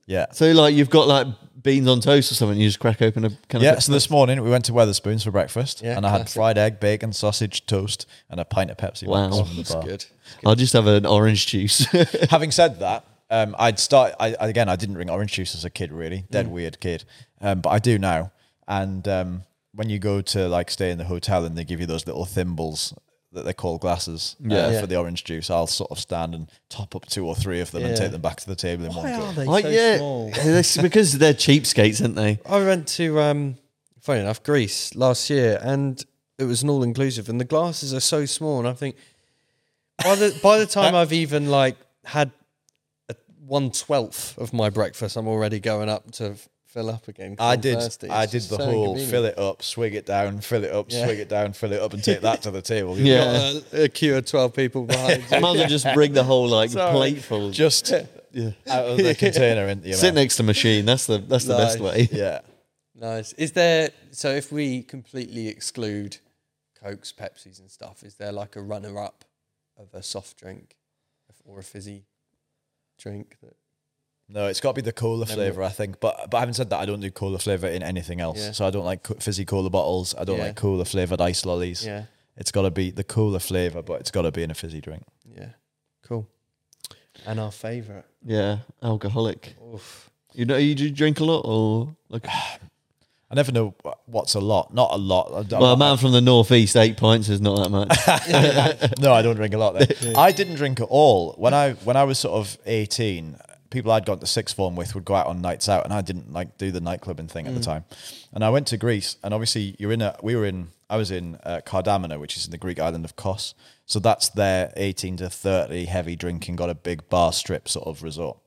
Yeah. So like you've got like beans on toast or something, you just crack open a kind Yeah, of so this morning we went to Wetherspoons for breakfast, Yeah, and I had classic. fried egg, bacon, sausage, toast, and a pint of Pepsi. Wow. Max from the That's bar. good. I'll just have an orange juice. Having said that, um, I'd start. I, I- again, I didn't drink orange juice as a kid, really, dead Mm. weird kid, um, but I do now. And um, when you go to like stay in the hotel and they give you those little thimbles that they call glasses uh, Yeah. Yeah. for the orange juice, I'll sort of stand and top up two or three of them and Yeah. take them back to the table in one go. they Like, yeah, it's because they're cheapskates, aren't they? I went to um, funny enough, Greece last year, and it was an all inclusive, and the glasses are so small, and I think by the by the time I've even like had a one twelfth of my breakfast, I'm already going up to f- fill up again. I did. thirsty. I It's did the so whole inconvenient. fill it up, swig it down, fill it up, Yeah. swig it down, fill it up, and take that to the table. Yeah. Got a, a queue of twelve people behind. you. Might as well just bring the whole like Sorry. plateful. just out of the container into your Sit mouth. next to the machine. That's the that's the best way. Yeah. Nice. Is there so if we completely exclude Cokes, Pepsis, and stuff, is there like a runner up of a soft drink or a fizzy drink that No, it's got to be the cola Never- flavor, I think. But but having said that, I don't do cola flavor in anything else. Yeah. So I don't like co- fizzy cola bottles. I don't Yeah. like cola flavored ice lollies. Yeah. It's got to be the cola flavor, but it's got to be in a fizzy drink. Yeah. Cool. And our favourite. Yeah, alcoholic. Oof. You know, you do drink a lot, or like, I never know wh- what's a lot. Not a lot. I don't- well, a man from the northeast, eight pints is not that much. no, I don't drink a lot. Then. I didn't drink at all when I when I was sort of eighteen. People I'd gone to sixth form with would go out on nights out, and I didn't like do the nightclubbing thing at the time. And I went to Greece, and obviously you're in a. We were in. I was in uh, Kardamena, which is in the Greek island of Kos. So that's their 18 to 30 heavy drinking, got a big bar strip sort of resort.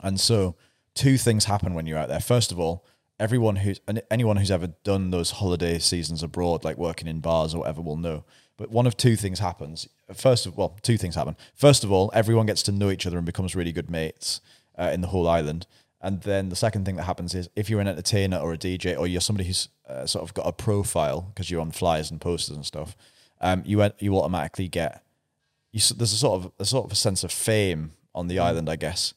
And so, two things happen when you're out there. First of all, everyone who's anyone who's ever done those holiday seasons abroad, like working in bars or whatever, will know. But one of two things happens. First of well, two things happen. First of all, everyone gets to know each other and becomes really good mates uh, in the whole island. And then the second thing that happens is if you're an entertainer or a DJ or you're somebody who's uh, sort of got a profile because you're on flyers and posters and stuff, um, you you automatically get you, there's a sort of a sort of a sense of fame on the island, I guess,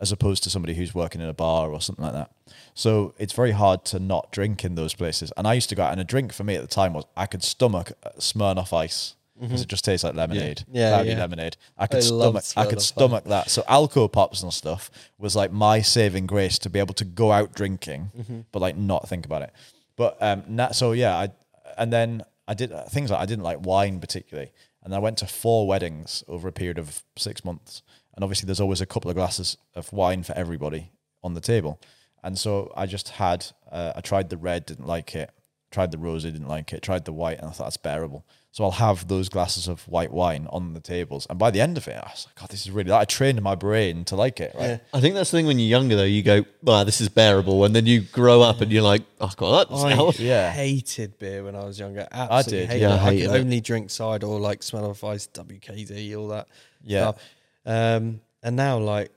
as opposed to somebody who's working in a bar or something like that. So it's very hard to not drink in those places. And I used to go out, and a drink for me at the time was I could stomach Smirnoff Ice because it just tastes like lemonade, Yeah, cloudy yeah. lemonade. I could I stomach, I could stomach that. So Alco pops and stuff was like my saving grace to be able to go out drinking, Mm-hmm. but like not think about it. But um, na- so yeah, I and then I did things like I didn't like wine particularly, and I went to four weddings over a period of six months, and obviously there's always a couple of glasses of wine for everybody on the table, and so I just had uh, I tried the red, didn't like it, tried the rosé, didn't like it, tried the white, and I thought that's bearable. So I'll have those glasses of white wine on the tables, and by the end of it, I was like, God, this is really. Like I trained my brain to like it. Right? I think that's the thing when you're younger though. You go, "Wow, this is bearable," and then you grow up and you're like, "Oh God, that's I now." Yeah. hated beer when I was younger. Absolutely did. hated Yeah, I it. I hated could it. only drink cider or like Smirnoff Ice, WKD, all that. Yeah. stuff. Um, and now like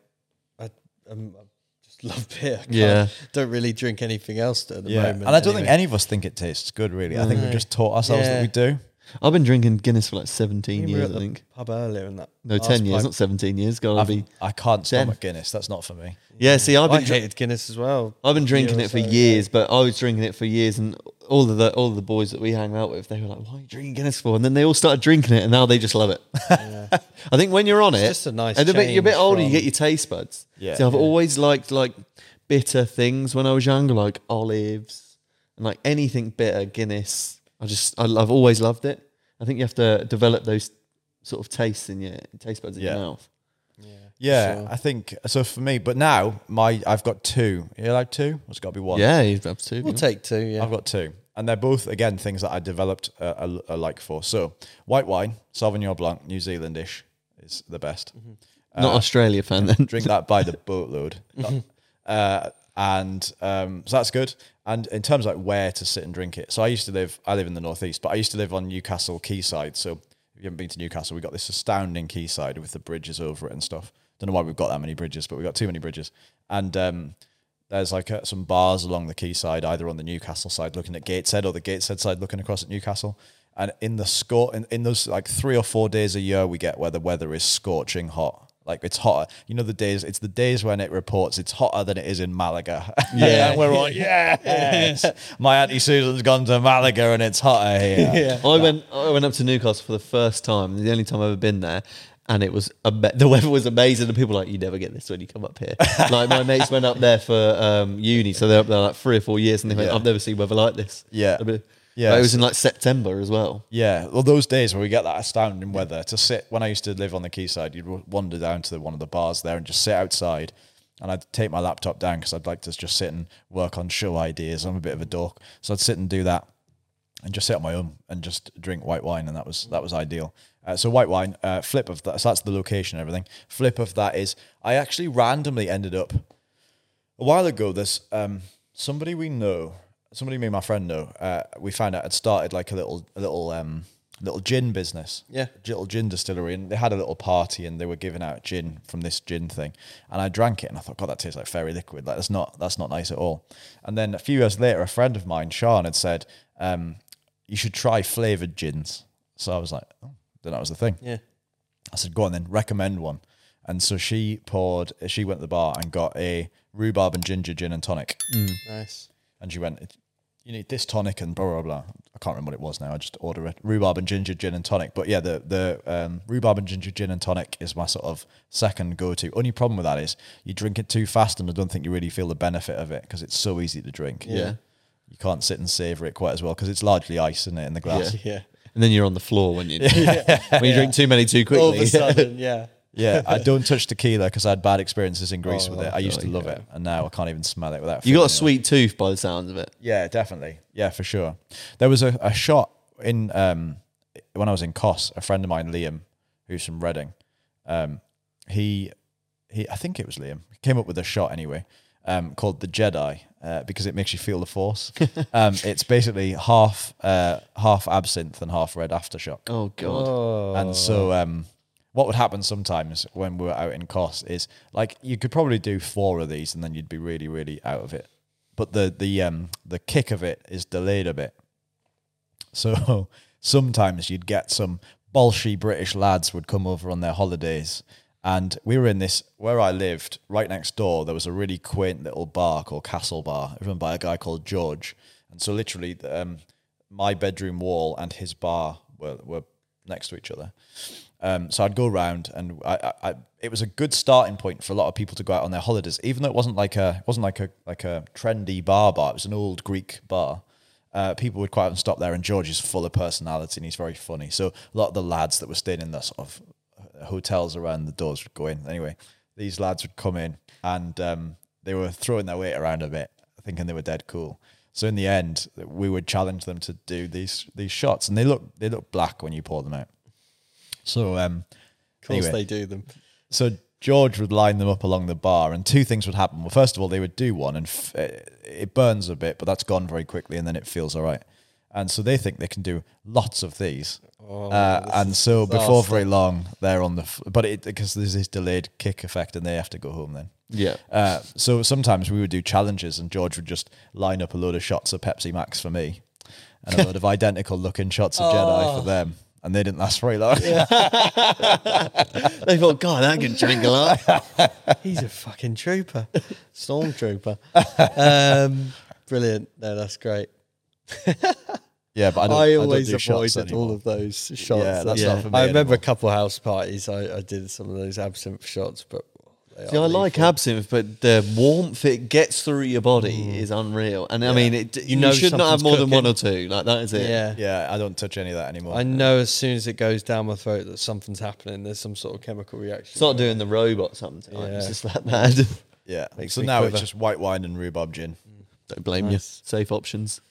I, um, I just love beer. Can't- Yeah. Don't really drink anything else at the Yeah, moment. and I don't think any of us think it tastes good. Really, I think we've just taught ourselves that we do. I've been drinking Guinness for like 17 We were years, at I the think. pub earlier and that. No, 10 years, pint- not 17 years. Gotta I've- be. I can't Ten. stomach Guinness. That's not for me. Yeah, see, I've I been. dr- hated Guinness as well. I've been drinking it for so, years, but I was drinking it for years, and all of the all of the boys that we hang out with, they were like, "Why are you drinking Guinness for?" And then they all started drinking it, and now they just love it. I think when you're on it, just a nice and a bit, you're a bit older, you get your taste buds. Yeah. See, I've Yeah. always liked like bitter things when I was younger, like olives and like anything bitter, Guinness. I just, I, I've always loved it. I think you have to develop those sort of tastes in your taste buds in Yeah. your mouth. Yeah, Sure. I think so. For me, but now my I've got two. You like two? It's got to be one. Yeah, you have to. We'll take two. Yeah. I've got two, and they're both again things that I developed a, a, a like for. So white wine, Sauvignon Blanc, New Zealandish is the best. Not Australia fan then. Drink that by the boatload, uh, and um, so that's good. And in terms of like where to sit and drink it, so I used to live. I live in the northeast, but I used to live on Newcastle Quayside. So if you haven't been to Newcastle, we got this astounding quayside with the bridges over it and stuff. Don't know why we've got that many bridges, but we've got too many bridges. And um, there's like uh, some bars along the quayside, either on the Newcastle side looking at Gateshead or the Gateshead side looking across at Newcastle. And in the score, in, in those like three or four days a year, we get where the weather is scorching hot. Like it's hotter. You know the days. It's the days when it reports it's hotter than it is in Malaga. Yeah. and we're all yes. My auntie Susan's gone to Malaga and it's hotter here. yeah. I went I went up to Newcastle for the first time, the only time I've ever been there. And it was ama- the weather was amazing, and people were like you never get this when you come up here. like my mates went up there for um, uni, so they're up there like three or four years, and they went, Yeah. "I've never seen weather like this." Yeah. A bit- Yeah. But it was in like September as well. Yeah, well, those days where we get that astounding weather to sit. When I used to live on the quayside, you'd w- wander down to one of the bars there and just sit outside. And I'd take my laptop down because I'd like to just sit and work on show ideas. I'm a bit of a dork, so I'd sit and do that, and just sit on my own and just drink white wine, and that was that was ideal. Uh, so white wine, uh, flip of that. So that's the location and everything. Flip of that is I actually randomly ended up a while ago, This um, somebody we know, somebody me and my friend know. Uh, we found out had started like a little, a little, um, little gin business. Yeah. little gin distillery, and they had a little party, and they were giving out gin from this gin thing. And I drank it, and I thought, God, that tastes like fairy liquid. Like that's not, that's not nice at all. And then a few years later, a friend of mine, Sean, had said, um, "You should try flavored gins." So I was like, oh, then that was the thing. Yeah. I said, go on then, recommend one. And so she poured, she went to the bar and got a rhubarb and ginger gin and tonic. Nice. And she went, you need this tonic and blah, blah, blah. I can't remember what it was now. I just order it. Rhubarb and ginger gin and tonic. But yeah, the, the um, rhubarb and ginger gin and tonic is my sort of second go to. Only problem with that is you drink it too fast and I don't think you really feel the benefit of it because it's so easy to drink. Yeah. You can't sit and savor it quite as well because it's largely ice in it in the glass. Yeah. And then you're on the floor when you when you drink too many too quickly. All of a sudden, yeah. Yeah, I don't touch tequila because I had bad experiences in Greece Oh, with it. I used to love go. it, and now I can't even smell it without. You got a feeling it. sweet tooth by the sounds of it. Yeah, definitely. Yeah, for sure. There was a, a shot in um, when I was in Kos. A friend of mine, Liam, who's from Reading, um, he he I think it was Liam came up with a shot anyway um, called the Jedi uh, because it makes you feel the Force. um, it's basically half uh, half absinthe and half red aftershock. Oh god. Oh. And so, um, what would happen sometimes when we were out in Kos is like you could probably do four of these and then you'd be really, really out of it. But the the um the kick of it is delayed a bit. So sometimes you'd get some bolshy British lads would come over on their holidays. And we were in this where I lived, right next door. There was a really quaint little bar called Castle Bar, run by a guy called George. And so, literally, um, my bedroom wall and his bar were, were next to each other. Um, so I'd go around, and I, I, I, it was a good starting point for a lot of people to go out on their holidays, even though it wasn't like a, it wasn't like a, like a trendy bar bar. It was an old Greek bar. Uh, people would quite often stop there, and George is full of personality and he's very funny. So a lot of the lads that were staying in the sort of hotels around the doors would go in. Anyway, these lads would come in, and um, they were throwing their weight around a bit, thinking they were dead cool. So in the end, we would challenge them to do these these shots, and they look they look black when you pour them out. So um, Of course, anyway. they do them. so George would line them up along the bar, and two things would happen. Well, first of all, they would do one, and f- it it burns a bit, but that's gone very quickly, and then it feels all right. And so they think they can do lots of these, uh, and so before very long, they're on the. F- but it because there's this delayed kick effect, and they have to go home then. Yeah. Uh, so sometimes we would do challenges, and George would just line up a load of shots of Pepsi Max for me, and a load of identical looking shots of Jedi for them, and they didn't last very long. They thought, God, I can drink a lot. He's a fucking trooper, stormtrooper. um, brilliant. No, that's great. Yeah, but I, don't, I, I don't always do avoided all of those shots. Yeah, that's Yeah. not for me. I remember anymore. a couple of house parties. I, I did some of those absinthe shots, but they See, I like lethal. absinthe, but the warmth it gets through your body mm. is unreal. And I mean, it, you, know should not have something's more than one or two. Like that is it. Yeah. Yeah, I don't touch any of that anymore. I know as soon as it goes down my throat that something's happening. There's some sort of chemical reaction. It's not doing the robot sometimes. Yeah. It's just that bad. yeah. So now quiver. it's just white wine and rhubarb gin. Don't blame Nice. you. Safe options.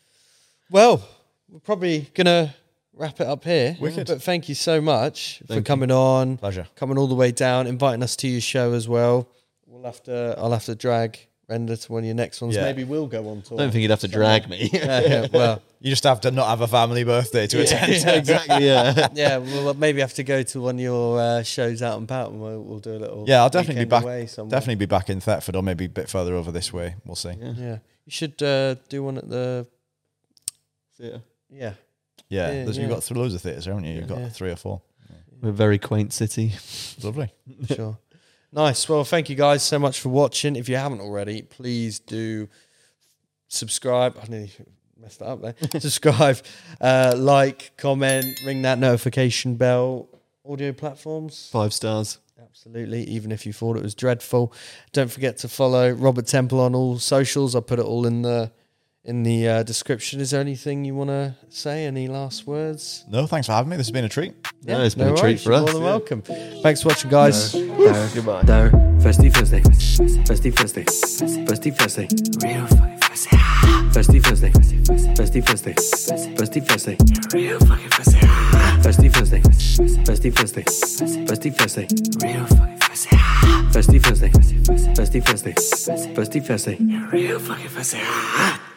Well, we're probably gonna wrap it up here. Wicked. But thank you so much for Thank you. coming on, Pleasure. coming all the way down, inviting us to your show as well. We'll have to. I'll have to drag Render to one of your next ones. Yeah. Maybe we'll go on tour. I don't think you'd have to drag me. Yeah, yeah, well, You just have to not have a family birthday to attend. yeah, exactly. Yeah. yeah, we'll maybe have to go to one of your uh, shows out and about, and we'll, we'll do a little. Yeah, I'll definitely be back. Definitely be back in Thetford or maybe a bit further over this way. We'll see. Yeah, you should uh, do one at the. yeah. Yeah, yeah. Yeah, there's, yeah. You've got th- loads of theatres, haven't you? You've got Yeah. three or four. We're a very quaint city. Lovely. sure. Nice. Well, thank you guys so much for watching. If you haven't already, please do subscribe. I nearly messed that up there. subscribe, uh, like, comment, ring that notification bell. Audio platforms. Five stars. Absolutely, even if you thought it was dreadful. Don't forget to follow Robert Temple on all socials. I'll put it all in the in the uh, description. Is there anything you want to say? Any last words? No, thanks for having me. This has been a treat. No, it's been a treat worries. for You're us. More than welcome. Thanks for watching, guys. Goodbye. Dar, festy festy, festy festy, festy festy, real fucking festy, festy festy, festy festy, festy festy, real fucking festy, festy festy, festy festy, festy festy, real fucking festy, festy festy, festy festy, festy festy, real fucking festy.